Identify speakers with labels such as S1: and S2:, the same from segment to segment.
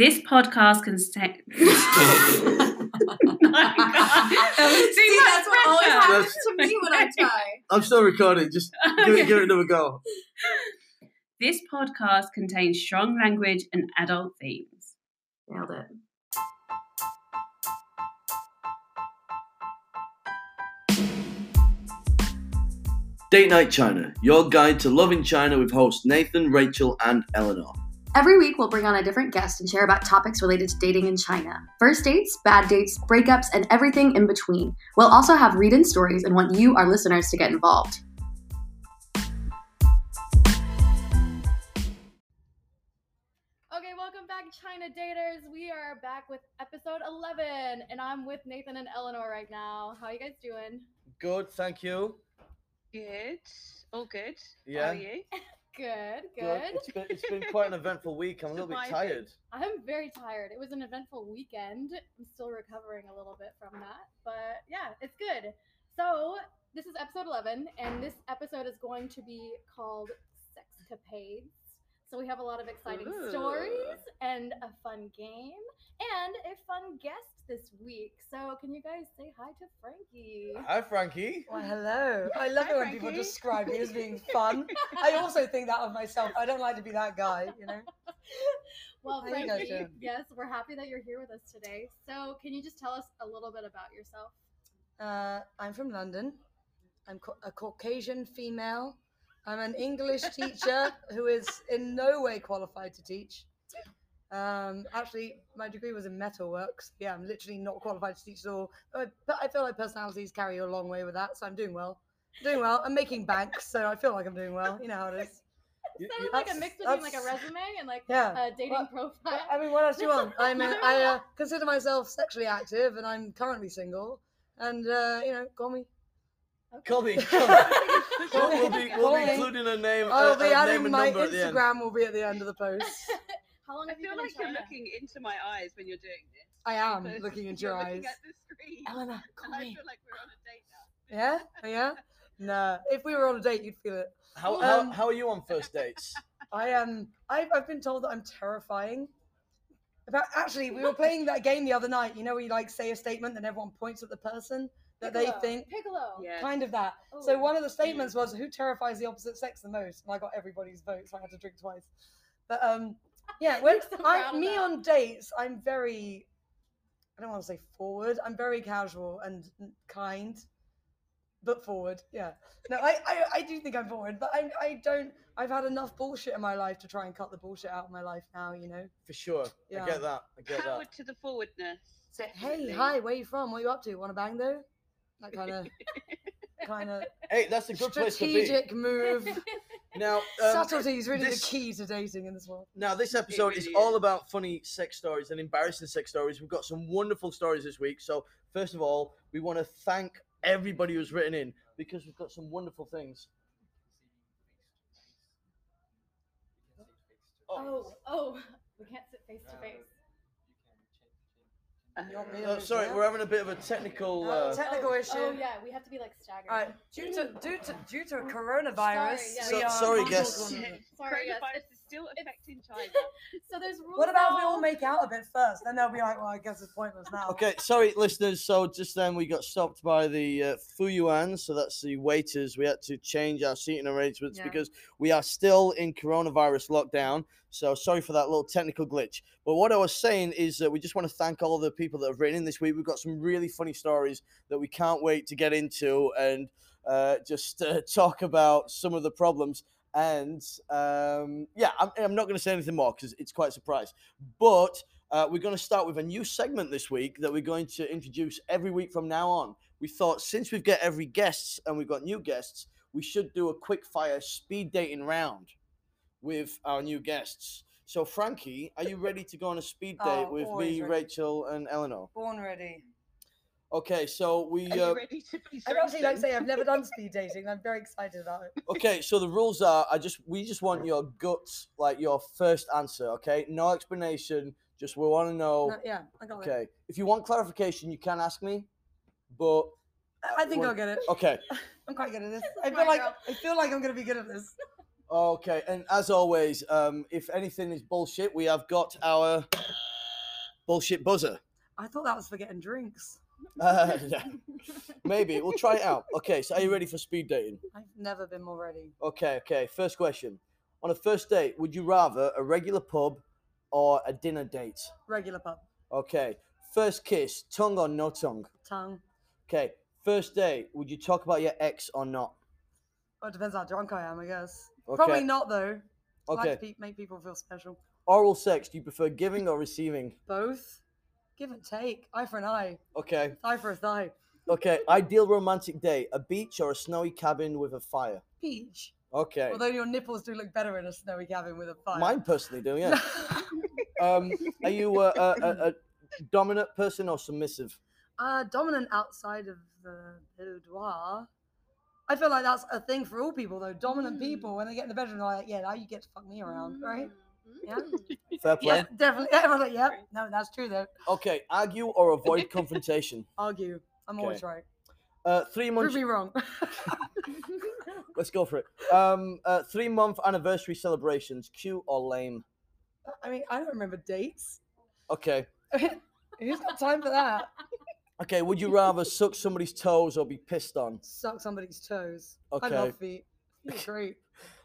S1: This podcast can contains.
S2: See, that's what always happens to me when I try.
S3: I'm still recording. Just give it, give it another go.
S1: This podcast contains strong language and adult themes.
S2: Nailed it.
S3: Date Night China, your guide to loving China with hosts Nathan, Rachel, and Eleanor.
S2: Every week, we'll bring on a different guest and share about topics related to dating in China first dates, bad dates, breakups, and everything in between. We'll also have read in stories and want you, our listeners, to get involved.
S4: Okay, welcome back, China Daters. We are back with episode 11, and I'm with Nathan and Eleanor right now. How are you guys doing?
S3: Good, thank you.
S5: Good. All good.
S3: Yeah.
S5: How are you?
S4: Good, good.
S3: Good. It's been, it's been quite an eventful week. I'm a little bit tired.
S4: I'm very tired. It was an eventful weekend. I'm still recovering a little bit from that, but yeah, it's good. So, this is episode 11, and this episode is going to be called Sexcapades. So, we have a lot of exciting stories and a fun game and a fun guest this week. So, can you guys say hi to Frankie?
S3: Hi, Frankie.
S6: Well, hello. I love
S5: Hi,
S6: it when people describe me as being fun. I also think that of myself. I don't like to be that guy, you know.
S4: Well,
S6: How you guys
S4: Frankie,
S6: doing?
S4: yes, we're happy that you're here with us today. So, can you just tell us a little bit about yourself?
S6: Uh, I'm from London. I'm a Caucasian female. I'm an English teacher who is in no way qualified to teach. Um, actually, my degree was in metalworks. Yeah, I'm literally not qualified to teach at all. But but I feel like personalities carry a long way with that, so I'm doing well. Doing well. I'm making banks, so I feel like I'm doing well. You know how it is.
S3: You-
S4: Sounded like a mix between like a resume and like
S6: Yeah.
S4: a dating
S6: Well,
S4: profile.
S6: I mean, what else do you want? I'm a, I uh, consider myself sexually active, and I'm currently single. And uh, you know, call me.
S3: Call me.
S6: Call
S3: We'll,
S6: me.
S3: we'll be, we'll be
S6: me.
S3: including a name,
S6: I'll
S3: a,
S6: be
S3: a name
S6: adding
S3: and
S6: my
S3: number at the end.
S6: Instagram. Will be at the end of the post.
S4: How long
S5: I
S4: have you
S5: feel
S4: been
S5: like
S4: in
S5: you're looking into my eyes when you're doing this.
S6: I am
S5: because
S6: looking into
S5: you're
S6: your eyes.
S5: looking at the screen.
S6: Eleanor, call
S5: and I
S6: me.
S5: feel like we're on a date now.
S6: Yeah, yeah. No, if we were on a date, you'd feel it.
S3: How, how,
S6: Um,
S3: how are you on first dates?
S6: I am. I've, I've been told that I'm terrifying. About actually, we were playing that game the other night. You know, where you like say a statement and everyone points at the person that they think.
S4: Picolo.
S5: Yeah.
S6: Kind of that. So one of the statements was, "Who terrifies the opposite sex the most?" And I got everybody's vote, so I had to drink twice. But um, yeah, when
S4: so
S6: I,
S4: proud
S6: me
S4: that.
S6: on dates, I'm very, I don't want to say forward. I'm very casual and kind, but forward. Yeah. No, I, I, I do think I'm forward, but I, I don't. I've had enough bullshit in my life to try and cut the bullshit out of my life now. You know.
S3: For sure.
S6: Yeah.
S3: I get that. I get that.
S5: Forward to the forwardness.
S6: Say, hey, hi, where you from? What you up to? Want to bang though? That kind of, kind of
S3: Hey, that's a good place to be.
S6: strategic move.
S3: Now, um,
S6: Subtlety is really
S3: this-
S6: the key to dating in this world.
S3: Now, this episode is
S5: really
S3: all
S5: is.
S3: about funny sex stories and embarrassing sex stories. We've got some wonderful stories this week. So, first of all, we want to thank everybody who's written in because we've got some wonderful things.
S4: Oh, oh, we can't sit face to face.
S6: You want me to-
S3: sorry, we're having a bit of a technical.
S6: Uh,
S3: Uh,
S6: technical
S4: oh,
S6: issue.
S4: Oh yeah, we have to be like staggered.
S6: All right, due to due to due to coronavirus,
S4: Sorry, yeah.
S6: we
S3: So-
S6: are
S3: sorry,
S6: not
S3: guests.
S6: talking it.
S4: Sorry, yes,
S5: Coronavirus
S4: it's-
S5: is still affecting China.
S4: So there's rules.
S6: What about if we all make out a bit first? Then they'll be like, well, I guess it's pointless now.
S3: okay, sorry, listeners. So, just then we got stopped by the uh, Fuyuan. So, that's the waiters. We had to change our seating arrangements
S6: Yeah.
S3: because we are still in coronavirus lockdown. So, sorry for that little technical glitch. But what I was saying is that we just want to thank all the people that have written in this week. We've got some really funny stories that we can't wait to get into and uh, just uh, talk about some of the problems. And um, yeah, I'm, I'm not going to say anything more because it's quite a surprise. But uh, we're going to start with a new segment this week that we're going to introduce every week from now on. We thought since we've got every guests and we've got new guests, we should do a quick fire speed dating round with our new guests. So, Frankie, are you ready to go on a speed date
S6: Oh,
S3: with me,
S6: ready.
S3: Rachel, and Eleanor?
S6: Born ready.
S3: Okay, so we.
S5: Are you
S3: Uh,
S5: ready to be
S6: I actually like to say I've never done speed dating. I'm very excited about it.
S3: okay, so the rules are: I just we just want your guts, like your first answer. Okay, no explanation. Just we want to know.
S6: No, yeah, I got it.
S3: Okay, if you want clarification, you can ask me, but
S6: I think I'll get it.
S3: okay,
S6: I'm quite good at this. I feel like
S4: girl.
S6: I feel like I'm gonna be good at this.
S3: Okay, and as always, um, if anything is bullshit, we have got our bullshit buzzer.
S6: I thought that was for getting drinks.
S3: Uh, yeah, maybe we'll try it out. Okay, so are you ready for speed dating?
S6: I've never been more ready.
S3: Okay, okay. First question: On a first date, would you rather a regular pub or a dinner date?
S6: Regular pub.
S3: Okay. First kiss, tongue or no tongue?
S6: Tongue.
S3: Okay. First date, would you talk about your ex or not?
S6: Well, it depends how drunk I am, I guess.
S3: Okay.
S6: Probably not though. I
S3: Okay.
S6: Like to pe- make people feel special.
S3: Oral sex, do you prefer giving or receiving?
S6: Both. Give and take. Eye for an eye.
S3: Okay.
S6: Eye for a thigh.
S3: Okay. Ideal romantic day: a beach or a snowy cabin with a fire?
S6: Beach.
S3: Okay.
S6: Although your nipples do look better in a snowy cabin with a fire.
S3: Mine personally do, yeah. um, are you a, a, a, a dominant person or submissive?
S6: uh, dominant outside of the boudoir. I feel like that's a thing for all people, though. Dominant
S4: Mm.
S6: people, when they get in the bedroom, they're like, yeah, now you get to fuck me around, right? Yeah.
S3: Fair play.
S6: Yeah, definitely. Everyone's like, yep. No, that's true, though.
S3: Okay. Argue or avoid confrontation?
S6: Argue. I'm always right.
S3: Uh, three
S6: Prove
S3: months.
S6: me wrong.
S3: Let's go for it. Um, uh, three month anniversary celebrations, cute or lame?
S6: I mean, I don't remember dates.
S3: Okay.
S6: Who's got time for that?
S3: Okay. Would you rather suck somebody's toes or be pissed on?
S6: Suck somebody's toes. I
S3: Okay.
S6: love feet. Feet are great.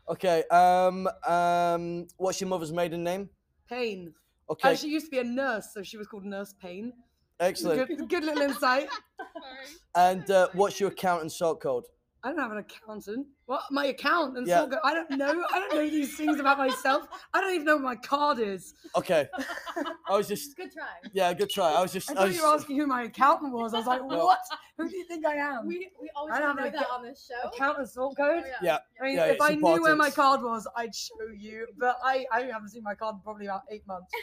S3: Okay. Um. Um. What's your mother's maiden name?
S6: Pain.
S3: Okay.
S6: And she used to be a nurse, so she was called Nurse Pain.
S3: Excellent.
S6: Good, good little insight.
S5: Sorry.
S3: And uh, what's your account and sort code?
S6: I don't have an accountant. What? My account and
S3: Yeah.
S6: sort code- I don't know. I don't know these things about myself. I don't even know what my card is.
S3: Okay. I was just.
S4: Good try.
S3: Yeah. Good try. I was just.
S6: I
S3: I
S6: thought
S3: was,
S6: you were asking who my accountant was. I was like,
S3: Well-
S6: what? Who do you think I am?
S4: We we always
S6: I don't
S4: to know
S6: have
S4: that
S6: a
S4: on this show.
S6: Account and sort
S4: Oh,
S6: code?
S3: Yeah.
S6: I mean,
S3: Yeah,
S6: if
S3: it's
S6: I knew where my card was, I'd show you. But I, I haven't seen my card in probably about eight months.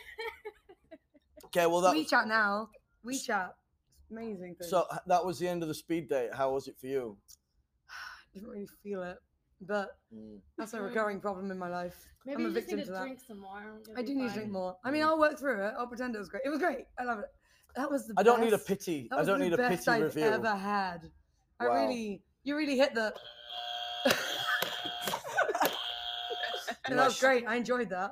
S3: Okay. Well, that.
S6: WeChat now. WeChat. Amazing thing.
S3: So that was the end of the speed date. How was it for you?
S6: Didn't really feel it. But
S3: Mm.
S6: that's a recurring problem in my life.
S4: Maybe
S6: I'm a
S4: you just
S6: victim
S4: need
S6: to
S4: to
S6: that.
S4: drink some more.
S6: I do need to drink more. I mean. I'll work through it. I'll pretend it was great. It was great. I love it. That was the
S3: I don't need a pity.
S6: That
S3: I
S6: was
S3: don't
S6: the
S3: need a
S6: best
S3: pity
S6: I've
S3: review.
S6: ever had. I
S3: Wow.
S6: really, you really hit the. And that was great. I enjoyed that.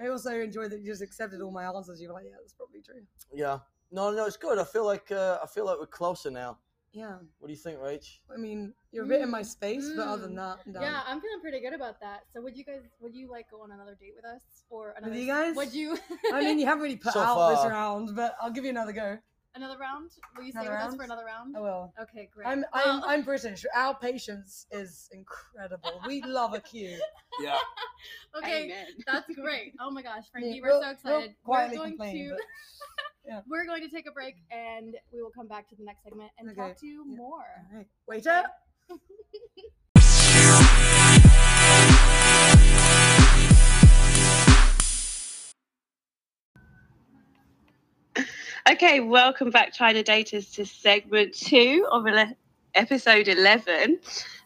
S6: I also enjoyed that you just accepted all my answers. You were like, yeah, that's probably true.
S3: Yeah. No, no, it's good. I feel like uh, I feel like we're closer now.
S6: Yeah.
S3: What do you think, Rach?
S6: I mean, you're a bit in my
S4: Mm,
S6: space, but other than
S4: mm.
S6: that, I'm down.
S4: Yeah, I'm feeling pretty good about that. So would you guys would you like go on another date with us or another
S6: you
S4: s-
S6: guys?
S4: Would you
S6: I mean, you haven't really put
S3: So
S6: out this round, but I'll give you another go.
S4: another round? Will you stay
S6: Another
S4: with us for another round?
S6: I will.
S4: Okay, great.
S6: I'm, I'm,
S4: Well,
S6: I'm British. Our patience is incredible. We love a queue.
S3: Yeah.
S4: okay,
S5: Amen.
S4: that's great. Oh my gosh, Frankie,
S6: Yeah,
S4: we're
S6: we'll-
S4: so
S6: we'll
S4: excited. We're going
S6: complain,
S4: to
S6: but- yeah.
S4: we're going to take a break and we will come back to the next segment and
S6: Okay,
S4: talk to you
S6: yeah.
S4: more.
S6: All right. Waiter.
S5: Okay, welcome back, China Daters, to segment two of ele- episode 11.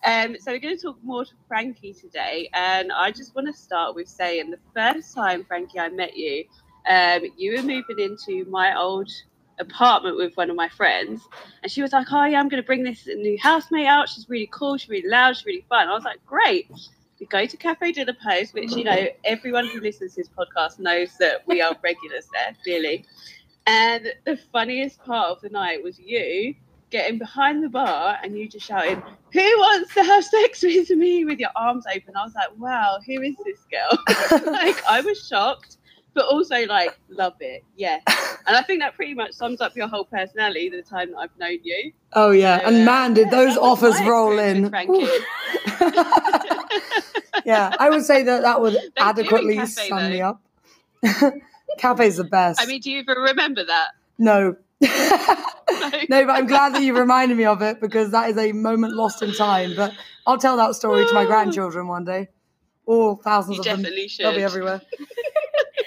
S5: Um, so, we're going to talk more to Frankie today. And I just want to start with saying the first time, Frankie, I met you, um, you were moving into my old apartment with one of my friends. And she was like, Oh, yeah, I'm going to bring this new housemate out. She's really cool. She's really loud. She's really fun. I was like, Great. We go to Cafe de la Poste, which, you know, everyone who listens to this podcast knows that we are regulars there, clearly. And the funniest part of the night was you getting behind the bar and you just shouting, Who wants to have sex with me with your arms open? I was like, Wow, who is this girl? like, I was shocked, but also like, love it. Yeah. And I think that pretty much sums up your whole personality the time that I've known you.
S6: Oh yeah,
S5: So,
S6: and
S5: uh,
S6: man, did those
S5: was
S6: offers roll in. yeah, I would say that that would adequately
S5: cafe,
S6: sum me up. Cafe's the best.
S5: I mean, do you even remember that?
S6: no. no, but I'm glad that you reminded me of it because that is a moment lost in time. But I'll tell that story to my grandchildren one day. Or thousands
S5: You
S6: of them.
S5: should.
S6: They'll be everywhere.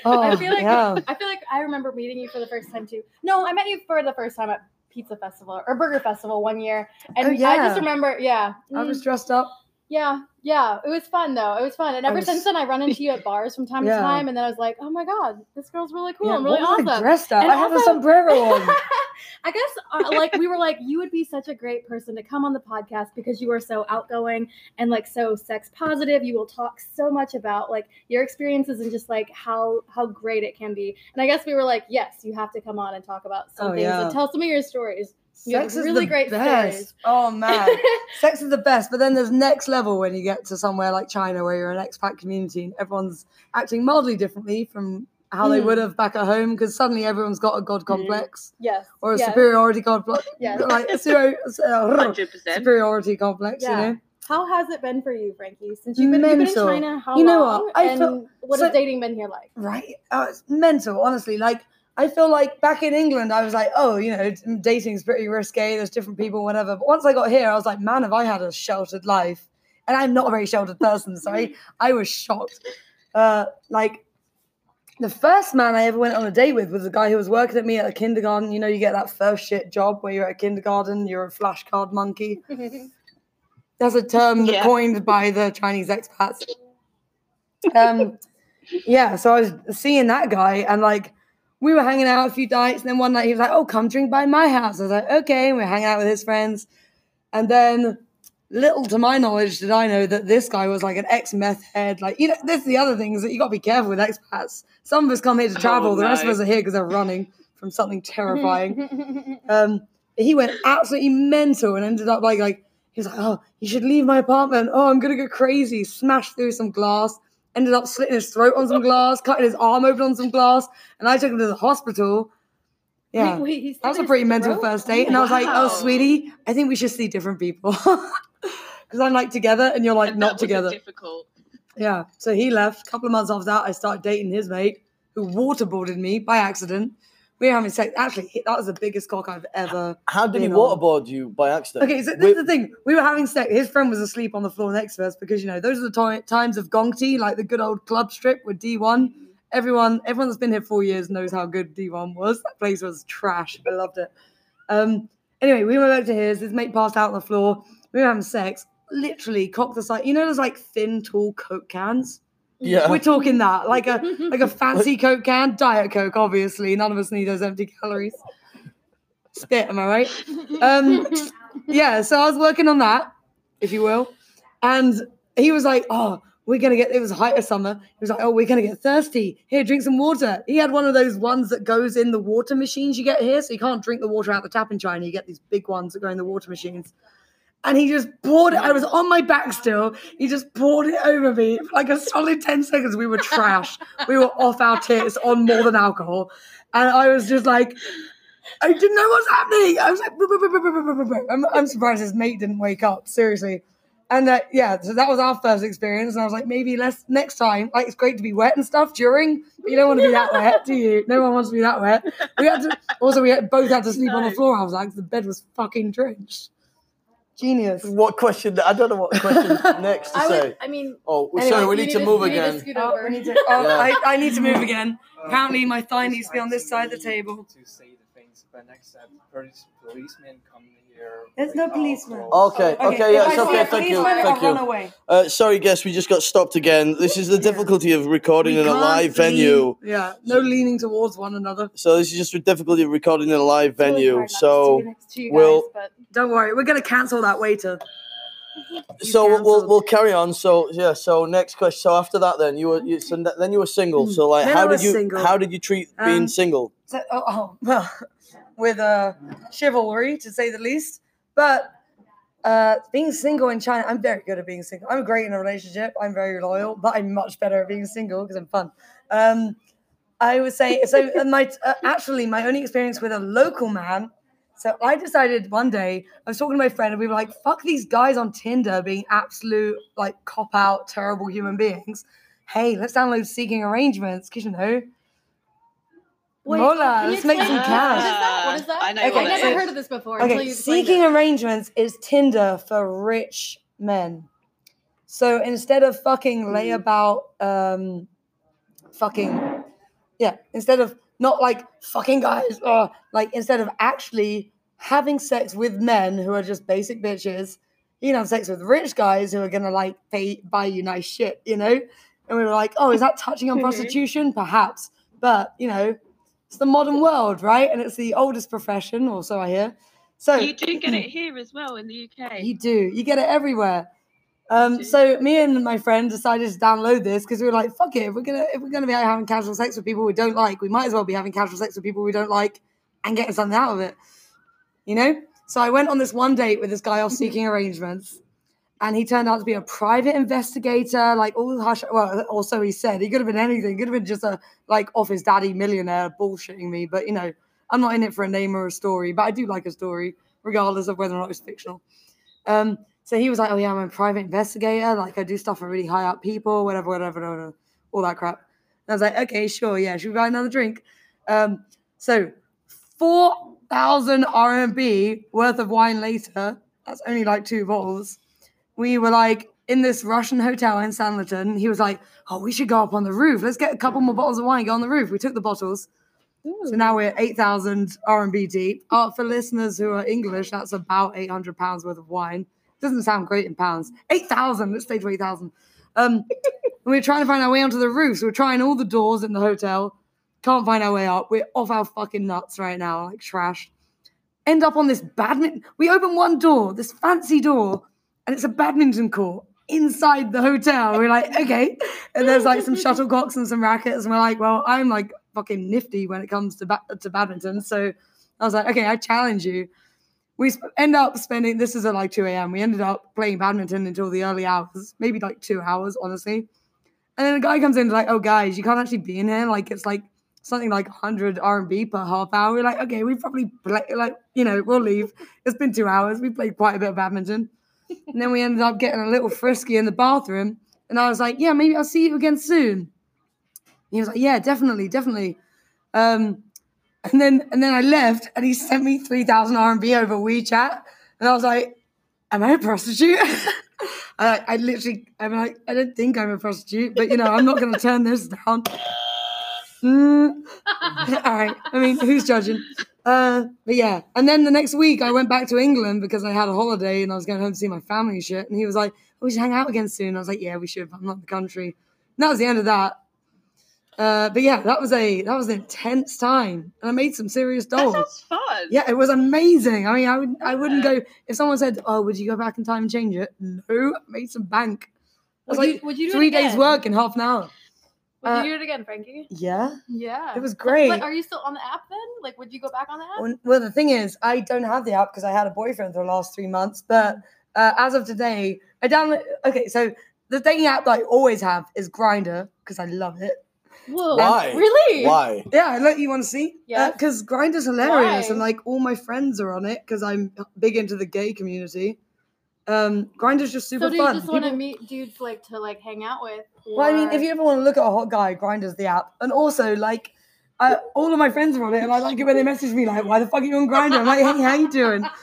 S6: Oh,
S4: I feel like
S6: yeah.
S4: I feel like I remember meeting you for the first time too. No, I met you for the first time at Pizza Festival or Burger Festival one year, and
S6: Oh,
S4: I just remember, yeah,
S6: I was
S4: mm,
S6: dressed up.
S4: Yeah, yeah, it was fun though. It was fun, and ever
S6: was-
S4: since then, I run into you at bars from time
S6: Yeah.
S4: to time, and then I was like, "Oh my god, this girl's really cool.
S6: Yeah,
S4: I'm really
S6: was I
S4: awesome."
S6: dressed up?
S4: And
S6: I have a sombrero on.
S4: I guess uh, like we were like you would be such a great person to come on the podcast because you are so outgoing and like so sex positive. You will talk so much about like your experiences and just like how how great it can be. And I guess we were like, yes, you have to come on and talk about some
S6: Oh,
S4: things
S6: yeah.
S4: and tell some of your stories. You have
S6: Sex is
S4: really
S6: the
S4: great
S6: best.
S4: stories.
S6: Oh man, sex is the best. But then there's next level when you get to somewhere like China where you're an expat community and everyone's acting mildly differently from how they
S4: Mm.
S6: would have back at home because suddenly everyone's got a god complex
S4: yes.
S6: or a
S4: yes,
S6: superiority complex,
S4: Yes.
S6: like a zero,
S5: Hundred percent.
S6: superiority complex.
S4: Yeah.
S6: You know,
S4: How has it been for you, Frankie? Since you've been, you've been in China, how
S6: You know
S4: long?
S6: what? I
S4: and
S6: felt-
S4: what
S6: so-
S4: has dating been here like?
S6: right? Oh, it's mental, honestly. Like I feel like back in England, I was like, oh, you know, dating's pretty risque. There's different people, whatever. But once I got here, I was like, man, have I had a sheltered life? And I'm not a very sheltered person, so I, I was shocked. Uh, like the first man I ever went on a date with was a guy who was working at me at a kindergarten. You know, you get that first shit job where you're at kindergarten, you're a flashcard monkey. That's a term
S5: Yeah.
S6: coined by the Chinese expats. Um, yeah, so I was seeing that guy, and like we were hanging out a few nights, and then one night he was like, "Oh, come drink by my house." I was like, "Okay," and we're hanging out with his friends, and then little to my knowledge did I know that this guy was like an ex meth head. Like, you know, this is the other thing is that you got to be careful with expats. Some of us come here to travel, the rest of us are here because they're running from something terrifying. Um, he went absolutely mental and ended up like like he was like, "Oh, you should leave my apartment. Oh, I'm gonna go crazy." Smashed through some glass. Ended up slitting his throat on some glass, cutting his arm open on some glass, and I took him to the hospital. Yeah,
S4: Wait, wait,
S6: that was a pretty mental
S4: throat?
S6: first date, and I was like, "Oh, sweetie, I think we should see different people." Because I'm like together, and you're like
S5: And
S6: not
S5: that wasn't
S6: together.
S5: Difficult.
S6: Yeah. So he left. A couple of months after that, I started dating his mate, who waterboarded me by accident. We were having sex. Actually, that was the biggest cock I've ever.
S3: How did he
S6: Been on.
S3: waterboard you by accident?
S6: Okay, so this is the thing. We were having sex. His friend was asleep on the floor next to us because you know those are the ti- times of Gongti, like the good old club strip with D1. Everyone, everyone that's been here four years knows how good D1 was. That place was trash. I loved it. Um. Anyway, we went back to his. His mate passed out on the floor. We were having sex. Literally, cocked the side. You know, those like thin, tall Coke cans.
S3: Yeah.
S6: We're talking that, like a like a fancy Coke can, Diet Coke, obviously. None of us need those empty calories. Spit, am I right? Um, yeah, so I was working on that, if you will. And he was like, Oh, we're gonna get it was height of summer. He was like, Oh, we're gonna get thirsty. Here, drink some water. He had one of those ones that goes in the water machines you get here. So you can't drink the water out the tap in China. You get these big ones that go in the water machines. And he just poured it. I was on my back still. He just poured it over me for like a solid 10 seconds. We were trash. we were off our tits on more than alcohol. And I was just like, I didn't know what's happening. I was like. I'm, I'm surprised his mate didn't wake up. Seriously. And uh, yeah, so that was our first experience. And I was like, maybe let's next time. Like, it's great to be wet and stuff during, but you don't want to be that wet, do you? No one wants to be that wet. We had to. Also, we had, both had to sleep on the floor. I was like, the bed was fucking drenched. Genius.
S3: What question? I don't know what question next to
S4: I
S3: say.
S4: would. I mean,
S3: Oh,
S6: Anyway,
S3: sorry, we
S4: you
S3: need to move
S4: you to
S3: again.
S6: Oh,
S4: over.
S6: I need to. Oh,
S3: Yeah.
S6: I, I need to move again. Uh, Apparently, my thigh needs to be on this side of the table.
S7: To say the things, but next time, police, policemen come here.
S6: There's no policeman.
S7: alcohol.
S3: Okay, okay, yeah,
S6: if
S3: it's
S6: I see
S3: okay.
S6: a
S3: Thank you,
S6: policeman,
S3: thank
S6: I'll run
S3: you.
S6: away.
S3: Uh, sorry, guests, we just got stopped again. This is the difficulty of recording
S6: We
S3: in a
S6: can't
S3: live venue.
S6: Yeah, no leaning towards one another.
S3: So this is just the difficulty of recording in a live
S4: It's
S3: venue.
S4: hard
S3: So
S4: sit next to you
S3: we'll-
S4: but
S6: Don't worry, we're gonna cancel that waiter. He's
S3: so we'll, we'll we'll carry on. So yeah. So next question. So after that, then you were you, so then you were single. So like,
S6: Then I
S3: how did you
S6: single.
S3: how did you treat being
S6: Um,
S3: single?
S6: So, oh, oh, well, with uh, chivalry to say the least. But uh, being single in China, I'm very good at being single. I'm great in a relationship. I'm very loyal, but I'm much better at being single because I'm fun. Um, I would say so. uh, My uh, actually, my only experience with a local man. So I decided one day I was talking to my friend and we were like, "Fuck these guys on Tinder being absolute like cop out, terrible human beings." Hey, let's download Seeking Arrangements because you know
S4: Wait,
S6: Mola,
S4: can you
S6: let's make some cash.
S4: What is that? What is that?
S5: I know
S6: Okay,
S4: I
S5: what
S4: never
S5: that is.
S4: heard of this before until
S6: Okay,
S4: you explained
S6: seeking
S4: it.
S6: arrangements is Tinder for rich men. So instead of fucking layabout, mm-hmm. um, fucking, yeah, instead of not like fucking guys, or like instead of actually having sex with men who are just basic bitches, you can have sex with rich guys who are gonna like pay buy you nice shit, you know? And we were like, oh, is that touching on mm-hmm. prostitution? Perhaps. But you know, it's the modern world, right? And it's the oldest profession, or so I hear. So
S5: You do get it here as well in the UK.
S6: you do. You get it everywhere. Um, so me and my friend decided to download this because we were like, "Fuck it! If we're gonna if we're gonna be having casual sex with people we don't like, we might as well be having casual sex with people we don't like and getting something out of it." You know. So I went on this one date with this guy off seeking arrangements, and he turned out to be a private investigator. Like all the hush. Well, also he said he could have been anything. He could have been just a like office daddy millionaire bullshitting me. But you know, I'm not in it for a name or a story. But I do like a story, regardless of whether or not it's fictional. Um, so he was like, "Oh yeah, I'm a private investigator. Like I do stuff for really high up people, whatever, whatever, whatever, all that crap." And I was like, "Okay, sure, yeah. Should we buy another drink?" Um, so four thousand RMB worth of wine later. That's only like two bottles. We were like in this Russian hotel in Sanlitun. He was like, "Oh, we should go up on the roof. Let's get a couple more bottles of wine. Go on the roof." We took the bottles. So now we're 8,000 RMB deep. Uh, for listeners who are English, that's about 800 pounds worth of wine. Doesn't sound great in pounds. 8,000, let's stay to 8,000. Um, and we we're trying to find our way onto the roof. So we're trying all the doors in the hotel. Can't find our way up. We're off our fucking nuts right now, like trash. End up on this badminton. We open one door, this fancy door, and it's a badminton court inside the hotel. We're like, okay. And there's like some shuttlecocks and some rackets. And we're like, well, I'm like fucking nifty when it comes to ba- to badminton. So I was like, okay, I challenge you. We sp- end up spending, this is at like 2 a.m. We ended up playing badminton until the early hours, maybe like two hours, honestly. And then a guy comes in like, oh, guys, you can't actually be in here. Like, it's like something like 100 RMB per half hour. We're like, okay, we probably play, like, you know, we'll leave. It's been two hours. We played quite a bit of badminton. And then we ended up getting a little frisky in the bathroom. And I was like, yeah, maybe I'll see you again soon. And he was like, yeah, definitely, definitely. Um, and then and then I left, and he sent me three thousand RMB over WeChat, and I was like, "Am I a prostitute?" I, I literally, I'm like, I don't think I'm a prostitute, but you know, I'm not going to turn this down. Mm, all right. I mean, who's judging? Uh, but yeah. And then the next week, I went back to England because I had a holiday and I was going home to see my family and shit. And he was like, oh, "We should hang out again soon." I was like, "Yeah, we should." But I'm not in the country. And that was the end of that. Uh, but yeah, that was a that was an intense time, and I made some serious
S5: That
S6: dolls.
S5: sounds fun.
S6: Yeah, it was amazing. I mean, I would I wouldn't go if someone said, "Oh, would you go back in time and change it?" No, I made some bank. Was
S4: Would you-
S6: like
S4: would you do it
S6: three days work in half an hour.
S4: Would
S6: Uh,
S4: you do it again, Frankie?
S6: Yeah,
S4: Yeah.
S6: it was great.
S4: Like, are you still on the app then? Like, would you go back on the app?
S6: Well, well, the thing is, I don't have the app because I had a boyfriend for the last three months. But uh, as of today, I download. Okay, so the dating app that I always have is Grindr because I love it.
S4: Whoa.
S3: Why?
S4: Really?
S3: Why?
S6: Yeah, I let you want to see.
S4: Yeah.
S6: Because Grindr's hilarious,
S4: Why?
S6: and like all my friends are on it because I'm big into the gay community. Um, Grindr's just super
S4: So do you
S6: fun.
S4: just want to meet dudes like to like hang out with?
S6: Well, I mean, if you ever want to look at a hot guy, Grindr's the app. And also, like, I, all of my friends are on it, and I like it when they message me like, "Why the fuck are you on Grindr?" I'm like, "Hey, how you doing?"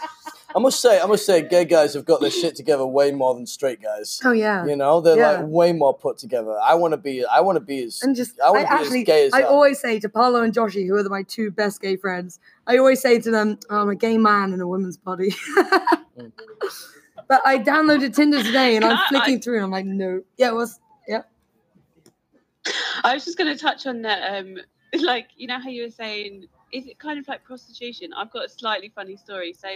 S3: I must say, I must say, gay guys have got their shit together way more than straight guys.
S6: Oh yeah.
S3: You know, they're
S6: Yeah.
S3: like way more put together. I want to be, I want to be as,
S6: And just,
S3: I
S6: I,
S3: wanna be as
S6: actually,
S3: gay as
S6: I
S3: that.
S6: always say to Paolo and Joshi, who are my two best gay friends, I always say to them, oh, "I'm a gay man in a woman's body." but I downloaded Tinder today, and I'm flicking through, and I'm like, "No, yeah, it was, yeah."
S5: I was just going to touch on that. Um, like, you know how you were saying, is it kind of like prostitution? I've got a slightly funny story. So,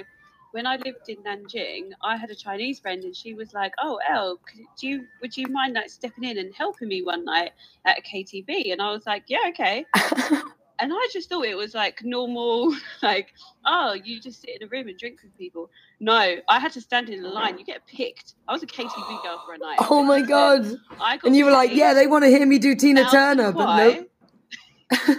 S5: when I lived in Nanjing, I had a Chinese friend, and she was like, "Oh, Elle, could- do you would you mind like stepping in and helping me one night at a KTV?" And I was like, "Yeah, okay." and I just thought it was like normal, like, oh, you just sit in a room and drink with people. No, I had to stand in a line. You get picked. I was a KTV girl for a night.
S6: Oh my god!
S5: I got
S6: And you were like, "Yeah, they want to hear me do Tina Turner," but nope.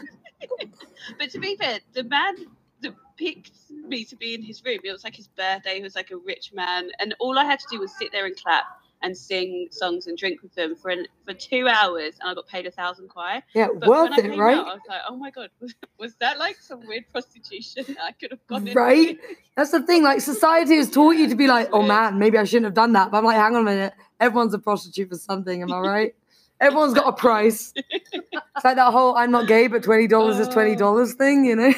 S5: but to be fair, the man that picked me to be in his room, it was like his birthday. He was like a rich man, and all I had to do was sit there and clap and sing songs and drink with them for an, for two hours, and I got paid a thousand kuai.
S6: Yeah,
S5: But
S6: worth it, right?
S5: Out, I was like, oh my god, was that like some weird prostitution I could have gone into?
S6: Right? That's the thing. Like society has taught you to be like, oh man, maybe I shouldn't have done that. But I'm like, hang on a minute. Everyone's a prostitute for something. Am I right? Everyone's got a price. It's like that whole "I'm not gay, but twenty dollars is twenty dollars" thing, you know?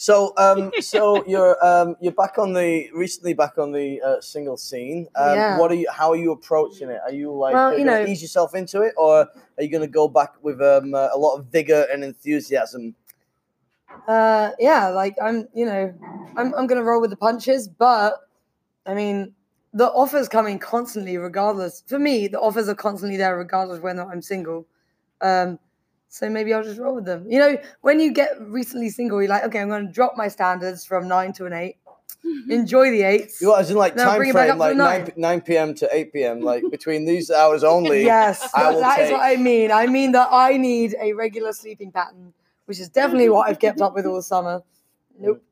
S3: So, um, so you're um, you're back on the recently back on the uh, single scene. Um,
S6: Yeah.
S3: What are you? How are you approaching it? Are you like
S6: Well, you know-
S3: ease yourself into it, or are you going to go back with um, uh, a lot of vigor and enthusiasm?
S6: Uh, yeah, like I'm, you know, I'm I'm gonna roll with the punches, but I mean, the offers coming constantly, regardless. For me, the offers are constantly there, regardless of whether I'm single. Um, so maybe I'll just roll with them. You know, when you get recently single, you're like, okay, I'm gonna drop my standards from nine to an eight. Enjoy the eights.
S3: You know, as in like time
S6: bring it back
S3: frame, like nine,
S6: nine.
S3: 9 p.m. to 8 p.m. Like between these hours only.
S6: Yes,
S3: I will
S6: that is
S3: take-
S6: what I mean. I mean that I need a regular sleeping pattern, which is definitely what I've kept up with all summer. Nope.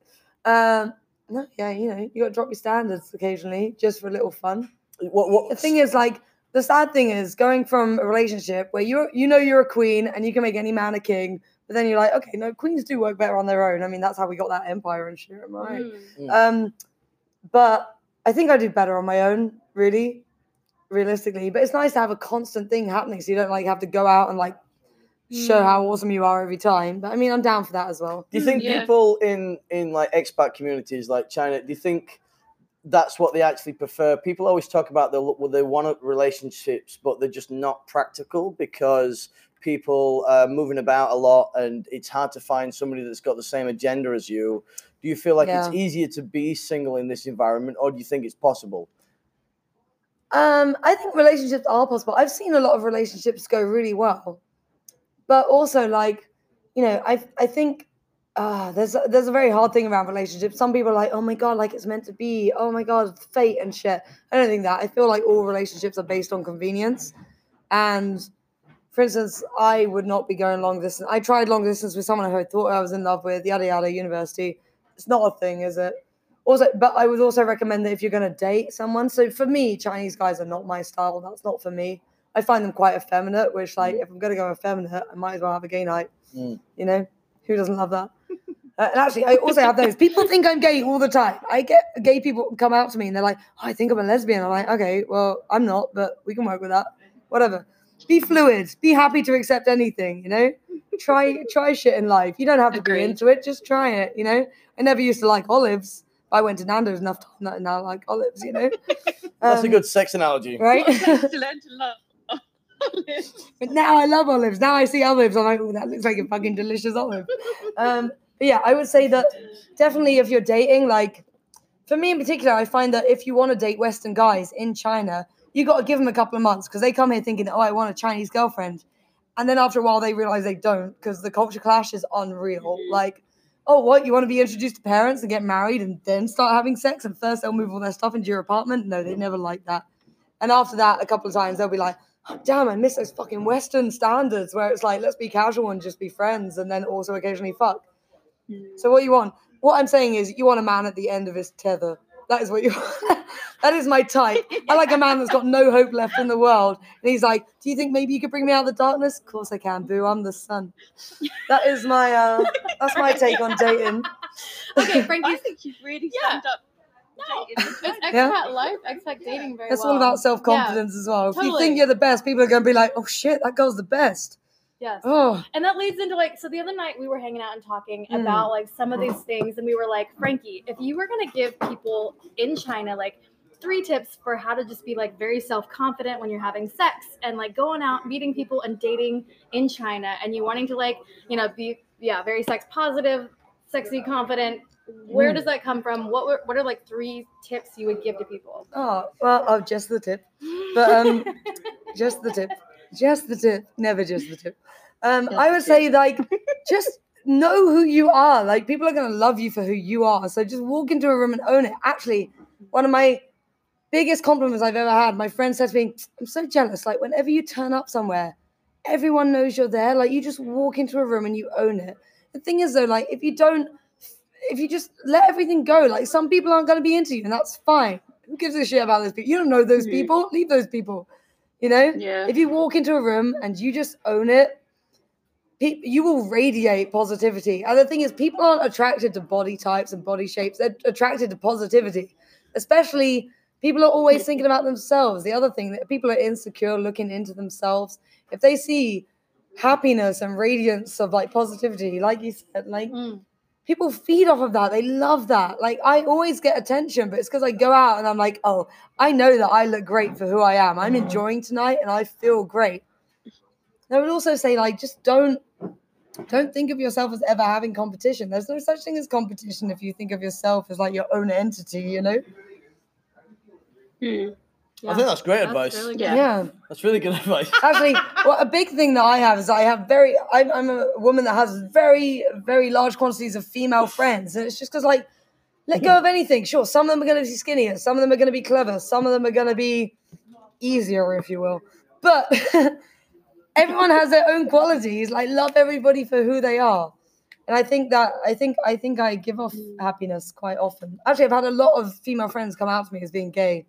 S6: Um, no, yeah, you know, you got to drop your standards occasionally just for a little fun.
S3: What, what,
S6: The thing is, like, the sad thing is going from a relationship where you you know you're a queen and you can make any man a king, but then you're like, okay, no, queens do work better on their own. I mean, that's how we got that empire and shit, am right?
S1: Mm.
S6: Um, but I think I do better on my own, really, realistically. But it's nice to have a constant thing happening, so you don't like have to go out and like show how awesome you are every time. But I mean, I'm down for that as well.
S3: Do you think
S5: Yeah.
S3: people in in like expat communities like China? Do you think that's what they actually prefer? People always talk about the well, they want relationships, but they're just not practical because people are moving about a lot, and it's hard to find somebody that's got the same agenda as you. Do you feel like it's easier to be single in this environment, or do you think it's possible?
S6: Um, I think relationships are possible. I've seen a lot of relationships go really well, but also like, you know, I I think uh, there's a, there's a very hard thing around relationships. Some people are like, oh my god, like it's meant to be. Oh my god, fate and shit. I don't think that. I feel like all relationships are based on convenience, and for instance, I would not be going long distance. I tried long distance with someone who I thought I was in love with, yada yada, university. It's not a thing, is it? Also, but I would also recommend that if you're going to date someone. So for me, Chinese guys are not my style. That's not for me. I find them quite effeminate. Which, like, if I'm going to go effeminate, I might as well have a gay night.
S3: Mm.
S6: You know, who doesn't love that? Uh, and actually, I also have those. People think I'm gay all the time. I get gay people come out to me and they're like, oh, "I think I'm a lesbian." I'm like, "Okay, well, I'm not, but we can work with that. Whatever. Be fluid. Be happy to accept anything. You know, try try shit in life. You don't have to
S5: Agreed.
S6: be into it. Just try it. You know. I never used to like olives. I went to Nando's enough time that I like olives. You know.
S3: That's a
S6: Um,
S3: good sex analogy.
S6: right.
S5: What a place to learn to love.
S6: But now I love olives. Now I see olives. I'm like, oh, that looks like a fucking delicious olive. Um, but yeah, I would say that definitely if you're dating, like for me in particular, I find that if you want to date Western guys in China, you got to give them a couple of months because they come here thinking, oh, I want a Chinese girlfriend. And then after a while, they realize they don't because the culture clash is unreal. Mm-hmm. Like, oh, what? You want to be introduced to parents and get married and then start having sex? And first they'll move all their stuff into your apartment? No, they never like that. And after that, a couple of times, they'll be like, oh, damn, I miss those fucking Western standards where it's like, let's be casual and just be friends and then also occasionally fuck. So what you want? What I'm saying is, you want a man at the end of his tether. That is what you. that is my type. I like a man that's got no hope left in the world, and he's like, "Do you think maybe you could bring me out of the darkness?" Of course I can, boo. I'm the sun. That is my. uh That's my take on dating.
S4: Okay, Frankie.
S5: I
S4: Frankie,
S5: think you've really
S4: Yeah.
S5: summed up
S4: No,
S5: dating.
S4: it's expat
S6: Yeah.
S4: life, expat dating very
S6: It's
S4: well.
S6: all about self confidence as well. If you think you're the best, people are going to be like, "Oh shit, that girl's the best."
S4: Yes.
S6: Oh,
S4: And that leads into like, so the other night we were hanging out and talking
S6: Mm.
S4: about like some of these things, and we were like, Frankie, if you were gonna give people in China like three tips for how to just be like very self confident when you're having sex and like going out, meeting people and dating in China, and you wanting to like, you know, be yeah, very sex positive, sexy, confident. Where
S6: Mm.
S4: does that come from? What were, what are like three tips you would give to people?
S6: oh, well, oh, just the tip. But um, just the tip. Just the tip. Never just the tip. Um, I would say like just know who you are. Like people are gonna love you for who you are. So just walk into a room and own it. Actually, one of my biggest compliments I've ever had, my friend said to me, I'm so jealous. Like whenever you turn up somewhere, everyone knows you're there. Like you just walk into a room and you own it. The thing is though, like if you don't if you just let everything go, like some people aren't gonna be into you, and that's fine. Who gives a shit about those people? You don't know those people. Leave those people. You know?
S5: Yeah.
S6: If you walk into a room and you just own it, pe- you will radiate positivity. And the thing is, people aren't attracted to body types and body shapes. They're attracted to positivity. Especially people are always thinking about themselves. The other thing that people are insecure, looking into themselves. If they see happiness and radiance of like positivity, like you said, like
S4: Mm.
S6: People feed off of that. They love that. Like I always get attention, but it's because I go out and I'm like, oh, I know that I look great for who I am. I'm enjoying tonight and I feel great. And I would also say, like, just don't don't think of yourself as ever having competition. There's no such thing as competition if you think of yourself as like your own entity, you know?
S5: Hmm.
S3: I think that's great
S4: That's
S3: advice.
S4: really good.
S5: Yeah.
S6: Yeah.
S3: That's really good advice.
S6: Actually, well, a big thing that I have is I have very, I'm, I'm a woman that has very, very large quantities of female friends. And it's just because, like, let go of anything. Sure, some of them are going to be skinnier, some of them are going to be clever, some of them are going to be easier, if you will. But everyone has their own qualities. Like, love everybody for who they are. And I think that I think I think I give off happiness quite often. Actually, I've had a lot of female friends come out to me as being gay,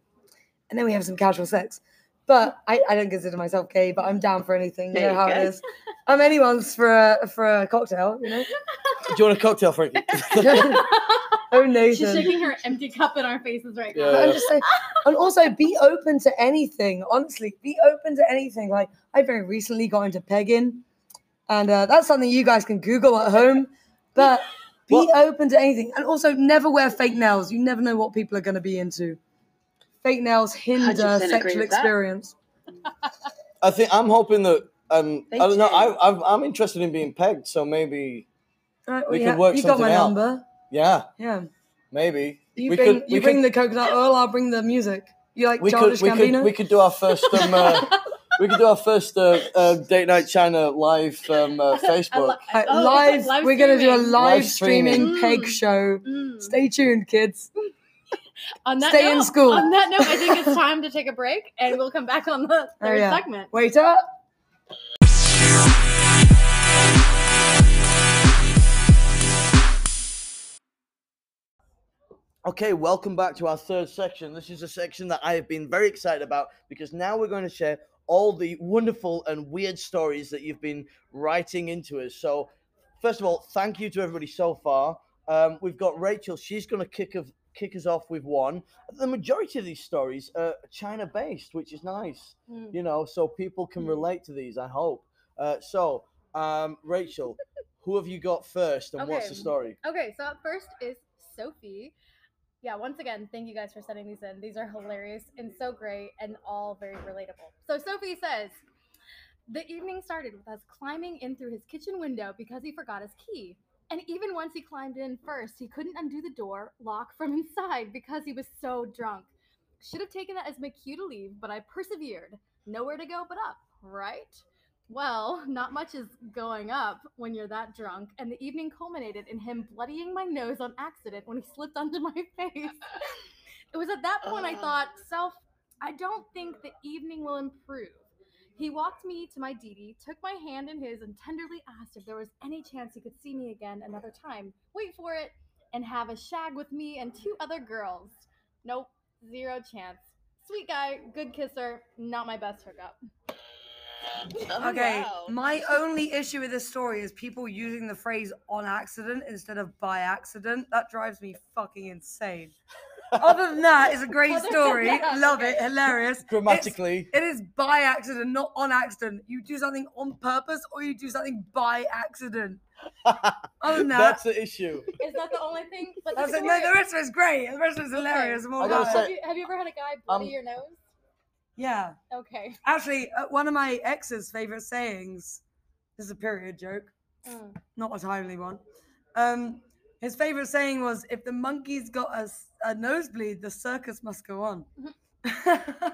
S6: and then we have some casual sex. But I, I don't consider myself gay, but I'm down for anything. You
S5: There
S6: know
S5: you
S6: how
S5: go.
S6: it is. I'm anyone's for a for a cocktail, you know.
S3: Do you want a cocktail, Frankie?
S6: oh
S4: no.
S6: She's
S4: shaking her empty cup in our faces right now.
S3: Yeah.
S6: I'm just saying, and also be open to anything. Honestly, be open to anything. Like I very recently got into pegging, and uh, that's something you guys can Google at home. But be
S3: Well-
S6: open to anything, and also never wear fake nails. You never know what people are going to be into. Fake nails hinder sexual experience.
S3: I think I'm hoping that um, I
S5: They
S3: don't know.
S5: do.
S3: I, I've, I'm interested in being pegged, so maybe
S6: All right,
S3: We
S6: well,
S3: could work
S6: You got my
S3: something out.
S6: number.
S3: yeah,
S6: Yeah.
S3: maybe
S6: You
S3: we
S6: bring
S3: could.
S6: you
S3: we
S6: bring
S3: could,
S6: the coconut oil. I'll bring the music. You like
S3: we could.
S6: childish
S3: We
S6: Gambino?
S3: could. We could do our first. Um, uh, we could do our first uh, uh, date night China live um, uh, Facebook.
S4: lo-
S6: Uh,
S4: oh,
S6: live,
S4: live
S6: we're gonna do a live,
S3: Live streaming.
S6: streaming peg
S4: Mm.
S6: show.
S4: Mm.
S6: Stay tuned, kids.
S4: On that
S6: Stay in
S4: note,
S6: school.
S4: On that note, I think it's time to take a break, and we'll come back on the
S6: Oh,
S4: third
S6: yeah.
S4: segment.
S6: Wait up.
S3: Okay, welcome back to our third section. This is a section that I have been very excited about because now we're going to share all the wonderful and weird stories that you've been writing into us. So, first of all, thank you to everybody so far. Um, we've got Rachel. She's going to kick of, kick us off with one. The majority of these stories are China based, which is nice.
S4: Mm.
S3: You know, so people can relate to these. I hope. Uh, so, um, Rachel, who have you got first, and what's the story?
S4: Okay, so up first is Sophie. Yeah, once again, thank you guys for sending these in. These are hilarious and so great and all very relatable. So Sophie says, The evening started with us climbing in through his kitchen window because he forgot his key. And even once he climbed in first, he couldn't undo the door lock from inside because he was so drunk. Should have taken that as my cue to leave, but I persevered. Nowhere to go but up, right? Well, not much is going up when you're that drunk, and the evening culminated in him bloodying my nose on accident when he slipped onto my face. it was at that point I thought, self, I don't think the evening will improve. He walked me to my Didi, took my hand in his, and tenderly asked if there was any chance he could see me again another time. Wait for it, and have a shag with me and two other girls. Nope, zero chance. Sweet guy, good kisser, not my best hookup.
S5: Oh,
S6: Okay,
S5: wow.
S6: my only issue with this story is people using the phrase on accident instead of by accident. That drives me fucking insane. Other than that, it's a great story.
S4: that,
S6: Love
S4: okay.
S6: it, hilarious. It's-
S3: Grammatically.
S6: it is by accident, not on accident. You do something on purpose or you do something by accident. Other than that,
S3: That's the issue.
S4: Is that the only thing? But
S6: that's
S4: the
S6: it. No, the rest of it's great. The rest of it's hilarious. I'm all
S3: I gotta
S6: it.
S3: say-
S4: have, you, have you ever had a guy bloody
S3: Um,
S4: your nose?
S6: Yeah.
S4: Okay.
S6: Actually, uh, one of my ex's favorite sayings this is a period joke,
S4: Mm.
S6: not a timely one. Um, his favorite saying was, "If the monkey's got a nosebleed, the circus must go on."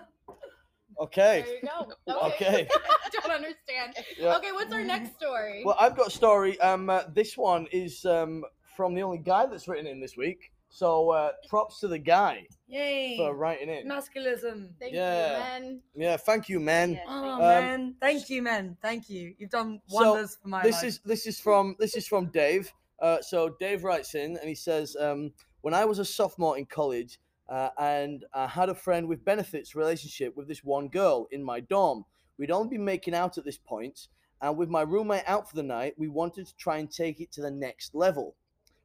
S3: Okay.
S4: There you go.
S3: Okay.
S4: I don't understand.
S3: Yeah.
S4: Okay, what's our next story?
S3: Well, I've got a story. Um, uh, this one is um from the only guy that's written in this week. So uh, props to the guy
S6: Yay!
S3: for writing in.
S6: Masculism.
S4: Thank
S3: yeah.
S4: you, man.
S3: Yeah, thank you, man.
S5: Yeah,
S6: Oh
S3: Um,
S6: man, thank you, men. Thank you. You've done
S3: So,
S6: wonders for my
S3: This
S6: life.
S3: is this is from this is from Dave. Uh, so Dave writes in and he says, um, when I was a sophomore in college, uh, and I had a friend with benefits relationship with this one girl in my dorm. We'd only been making out at this point, and with my roommate out for the night, we wanted to try and take it to the next level.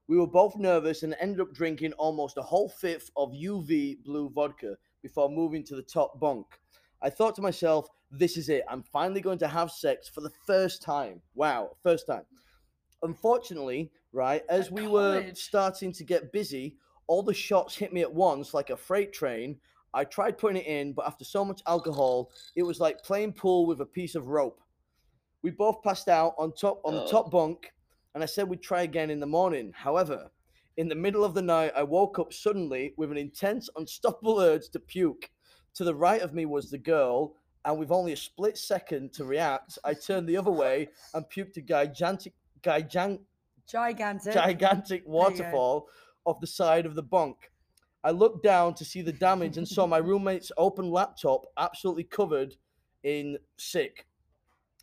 S3: We were both nervous and ended up drinking almost a whole fifth of UV blue vodka before moving to the top bunk. I thought to myself, this is it. I'm finally going to have sex for the first time. Wow, first time. Unfortunately, right, as we were starting to get busy, all the shots hit me at once like a freight train. I tried putting it in, but after so much alcohol, it was like playing pool with a piece of rope. We both passed out on top on the
S5: Oh.
S3: top bunk, and I said we'd try again in the morning. However, in the middle of the night, I woke up suddenly with an intense, unstoppable urge to puke. To the right of me was the girl, and with only a split second to react, I turned the other way and puked a gigantic, gigantic,
S6: Gigantic.
S3: gigantic waterfall off the side of the bunk. I looked down to see the damage and saw my roommate's open laptop absolutely covered in sick.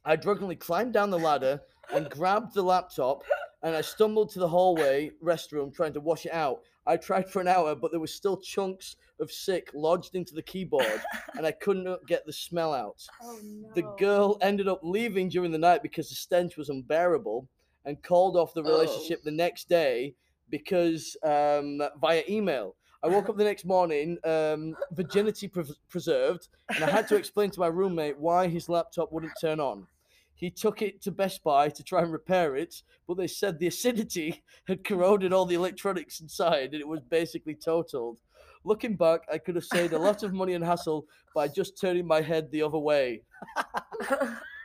S3: I drunkenly climbed down the ladder and grabbed the laptop and I stumbled to the hallway restroom trying to wash it out. I tried for an hour, but there was still chunks of sick lodged into the keyboard and I couldn't get the smell out.
S4: Oh no.
S3: The girl ended up leaving during the night because the stench was unbearable and called off the relationship the next day because um, via email. I woke up the next morning, um, virginity pres- preserved, and I had to explain to my roommate why his laptop wouldn't turn on. He took it to Best Buy to try and repair it, but they said the acidity had corroded all the electronics inside and it was basically totaled. Looking back, I could have saved a lot of money and hassle by just turning my head the other way.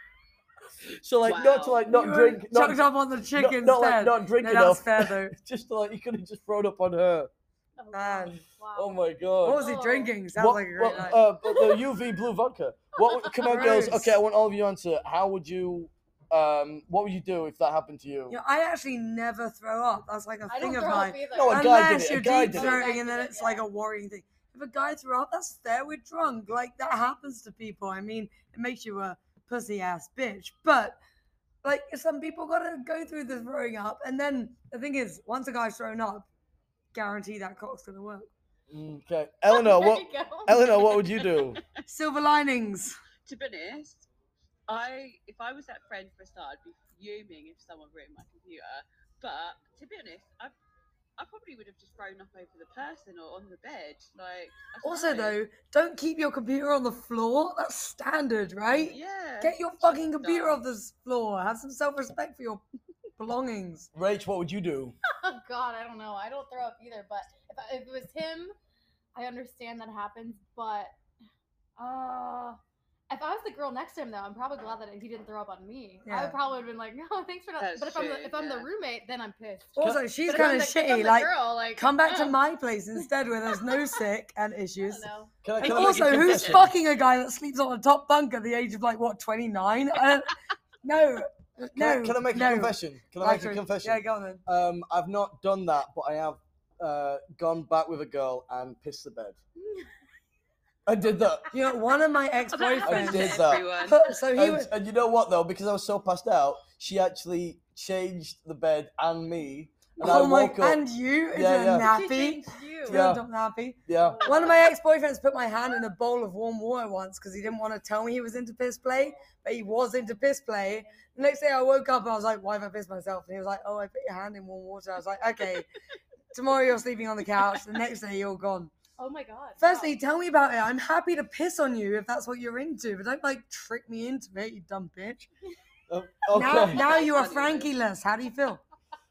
S3: So like not to like not
S6: You
S3: drink, not,
S6: chucked up on the
S3: not,
S6: chicken
S3: not like not drink
S6: no,
S3: enough.
S6: that's fair though.
S3: just like you could have just thrown up on her.
S4: Oh,
S6: Man.
S4: Wow.
S3: Oh my god.
S6: What was he drinking? Sounds
S3: What-
S6: like a great
S3: what-
S6: night.
S3: uh, but the UV blue vodka. What? Come on, girls. Okay, I want all of you answer. How would you? Um, what would you do if that happened to you?
S6: You know, I actually never throw up. That's like a
S4: I
S6: thing
S4: don't
S6: of mine.
S3: No, a guy did
S6: Unless
S3: it, a
S6: you're
S3: guy
S6: deep
S3: did it.
S6: throating and then
S4: Yeah.
S6: it's like a worrying thing. If a guy threw up, that's fair. We're drunk. Like that happens to people. I mean, it makes you a pussy ass bitch. But like some people gotta go through the throwing up, and then the thing is, once a guy's thrown up, guarantee that cock's gonna work.
S3: Okay, Eleanor. What? Eleanor, what would you do?
S6: Silver linings.
S5: to be honest, I if I was that friend for a start, I'd be fuming if someone ruined my computer. But to be honest, I I probably would have just thrown up over the person or on the bed. Like
S6: Also,
S5: know.
S6: though, don't keep your computer on the floor. That's standard, right?
S5: yeah,
S6: Get your fucking computer off this floor. Have some self-respect for your belongings.
S3: Rach, what would you do?
S4: Oh God, I don't know. I don't throw up either. But if, I, if it was him, I understand that happens. But uh, if I was the girl next to him, though, I'm probably glad that he didn't throw up on me. I
S6: Yeah.
S4: would probably have been like, no, thanks for not.
S5: That's
S4: but if I'm the,
S5: true,
S4: if I'm the roommate, then I'm pissed.
S6: Also, she's
S4: But if I'm
S6: kind of shitty.
S4: the
S6: Like,
S4: girl, like
S6: come back to my place instead where there's no sick and issues.
S4: don't.
S3: Can I,
S6: And
S3: can I
S6: also, who's
S3: confession?
S6: fucking a guy that sleeps on a top bunk at the age of like what, 29? I no,
S3: Can,
S6: no.
S3: I, can I make
S6: no.
S3: a confession? Can I
S6: Like
S3: make a confession?
S6: Yeah, go on then.
S3: Um, I've not done that, but I have uh, gone back with a girl and pissed the bed. I did that.
S6: You know, one of my
S5: that
S3: I
S6: ex-boyfriends.
S3: did that.
S5: everyone.
S6: so he
S3: And,
S6: was.
S3: and you know what though? Because I was so passed out, she actually changed the bed and me. And I
S6: Oh my!
S3: woke up.
S6: And you into
S3: Yeah, yeah.
S6: a nappy.
S4: She changed you.
S6: To
S3: Yeah.
S6: a nappy.
S3: Yeah.
S6: One of my ex-boyfriends put my hand in a bowl of warm water once because he didn't want to tell me he was into piss play, but he was into piss play. The next day I woke up and I was like, "Why have I pissed myself?" And he was like, "Oh, I put your hand in warm water." I was like, "Okay." Tomorrow you're sleeping on the couch. The next day you're gone.
S4: Oh my God.
S6: Firstly,
S4: wow.
S6: tell me about it. I'm happy to piss on you if that's what you're into, but don't like trick me into it, you dumb bitch.
S3: Oh,
S6: Now,
S3: okay.
S6: now you are
S5: Funny,
S6: Frankie less. How do you feel?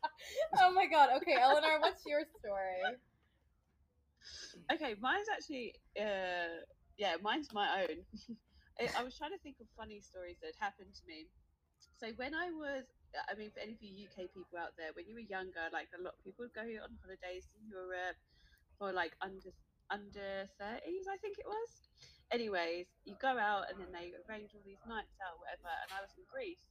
S4: oh my God. Okay, Eleanor, what's your story?
S5: Okay, mine's actually, uh, yeah, mine's my own. I I was trying to think of funny stories that had happened to me. So when I was, I mean, for any of you UK people out there, when you were younger, like a lot of people would go on holidays in Europe for like under under thirties, I think it was. Anyways, you go out and then they arrange all these nights out, whatever. And I was in Greece,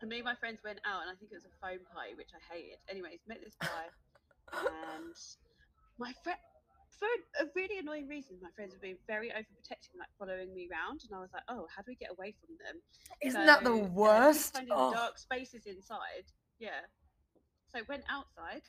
S5: and me and my friends went out, and I think it was a phone party, which I hated. Anyways, met this guy, and my friend for a really annoying reason, my friends have been very overprotective, like following me around, and I was like, "Oh, how do we get away from them?"
S6: Isn't that the
S5: So, uh, keep
S6: worst?
S5: Finding
S6: Oh.
S5: dark spaces inside. Yeah. So went outside,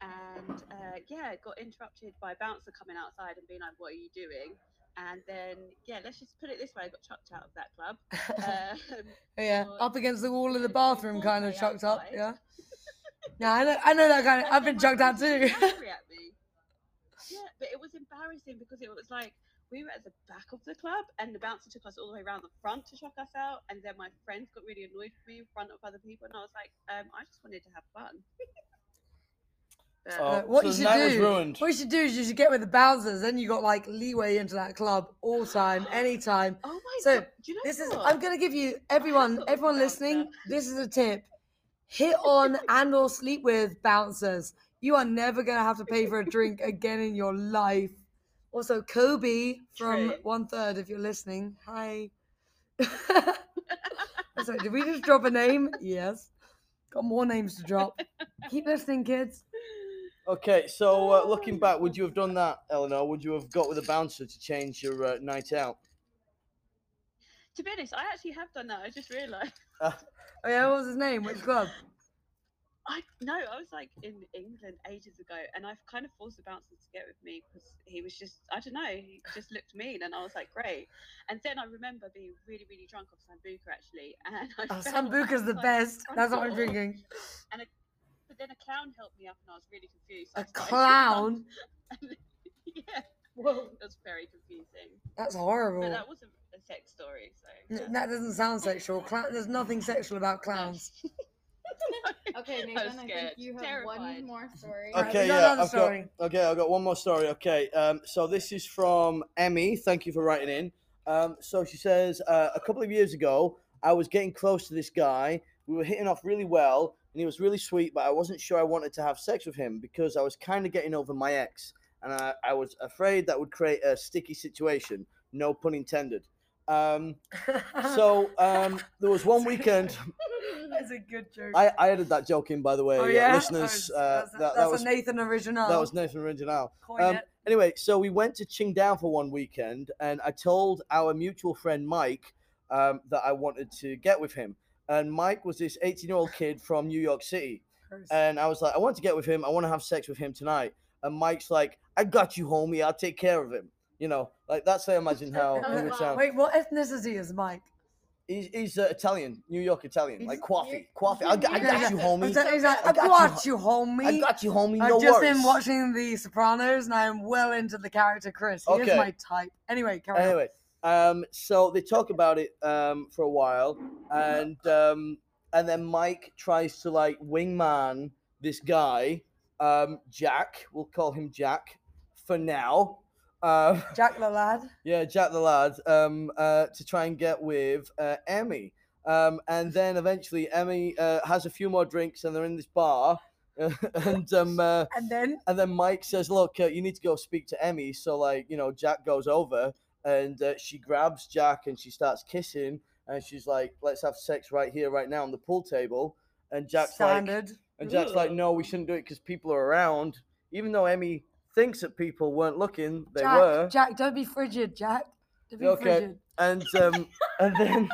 S5: and uh, yeah, got interrupted by a bouncer coming outside and being like, "What are you doing?" And then yeah, let's just put it this way: I got chucked out of that club. Um,
S6: yeah,
S5: or-
S6: up against the wall of the bathroom, kind of chucked up.
S5: outside.
S6: Yeah. No, I know, I know that kind of. I've been chucked out too.
S5: were angry at me. Yeah, but it was embarrassing because it was like we were at the back of the club, and the bouncer took us all the way around the front to chuck us out. And then my friends got really annoyed with me in front of other people, and I was like, um, I just wanted to have fun.
S3: Oh,
S6: Uh, what
S3: so
S6: you should do? What you should do is you should get with the bouncers. Then you got like leeway into that club all time, anytime.
S5: oh my
S6: So,
S5: god! You know
S6: This is—I'm gonna give you everyone, everyone listening. This is a tip: hit on and or sleep with bouncers. You are never gonna have to pay for a drink again in your life. Also, Kobe from
S5: True.
S6: One Third, if you're listening, hi. Sorry, did we just drop a name? Yes. Got more names to drop. Keep listening, kids.
S3: Okay, so uh, looking back, would you have done that, Eleanor? Would you have got with a bouncer to change your uh, night out?
S5: to be honest, I actually have done that. I just realised.
S6: Oh yeah, what was his name? Which club?
S5: I no, I was like in England ages ago, and I've kind of forced the bouncer to get with me because he was just I don't know, he just looked mean, and I was like, great. And then I remember being really, really drunk off sambuca actually, and I
S6: Oh, Sambuca's the best. That's what I'm drinking.
S5: But then a clown helped me up, and I was really confused. so
S6: A
S5: I
S6: clown?
S5: yeah,
S6: Whoa,
S5: That's very confusing.
S6: that's
S5: But
S6: horrible.
S5: that wasn't a sex story, so.
S6: N- That doesn't sound sexual. Cla- there's nothing sexual about clowns.
S4: Okay,
S5: I
S4: Nathan,
S5: was
S4: I, think you have
S5: terrified.
S4: one more story.
S3: Okay, yeah, I've
S6: story.
S3: got okay. I've got one more story. Okay, um, so this is from Emmy. Thank you for writing in. Um, so she says uh, a couple of years ago, I was getting close to this guy. We were hitting off really well, and he was really sweet, but I wasn't sure I wanted to have sex with him because I was kind of getting over my ex, and I, I was afraid that would create a sticky situation. No pun intended. Um, so um, there was one weekend.
S6: that's a good joke.
S3: I, I added that joke in, by the way,
S6: oh yeah,
S3: listeners.
S6: Oh,
S3: Uh,
S6: that's,
S3: that,
S6: that's
S3: that was
S6: Nathan original.
S3: that was Nathan Original. Um, anyway, so we went to Qingdao for one weekend, and I told our mutual friend Mike um, that I wanted to get with him. And Mike was this 18 year old kid from New York City. And I was like, I want to get with him. I want to have sex with him tonight. And Mike's like, I got you, homie. I'll take care of him. You know, like that's how I imagine how it would sound.
S6: Wait, what ethnicity is Mike?
S3: He's, he's uh, Italian, New York Italian, like
S6: He's-
S3: coffee, coffee. I got, I got you, homie.
S6: he's like,
S3: I
S6: I
S3: got you,
S6: homie.
S3: I got you, homie.
S6: I've just
S3: worries.
S6: been watching The Sopranos, and I'm well into the character Chris. He
S3: Okay.
S6: is my type. Anyway, carry on.
S3: Um so they talk about it um for a while and um and then mike tries to like wingman this guy um jack we'll call him jack for now um
S6: Jack the lad.
S3: yeah jack the lad um uh to try and get with uh emmy um and then eventually emmy uh, has a few more drinks and they're in this bar and um uh,
S6: And then
S3: and then Mike says, "Look, uh, you need to go speak to Emmy." So like, you know, Jack goes over and uh, she grabs Jack and she starts kissing and she's like, "Let's have sex right here, right now on the pool table." And Jack's like,
S6: standard.
S3: and Jack's like, "No, we shouldn't do it because people are around." Even though Emmy thinks that people weren't looking, they
S6: Jack,
S3: were.
S6: Jack, don't be frigid, Jack. Don't be
S3: Okay.
S6: frigid.
S3: And um, and then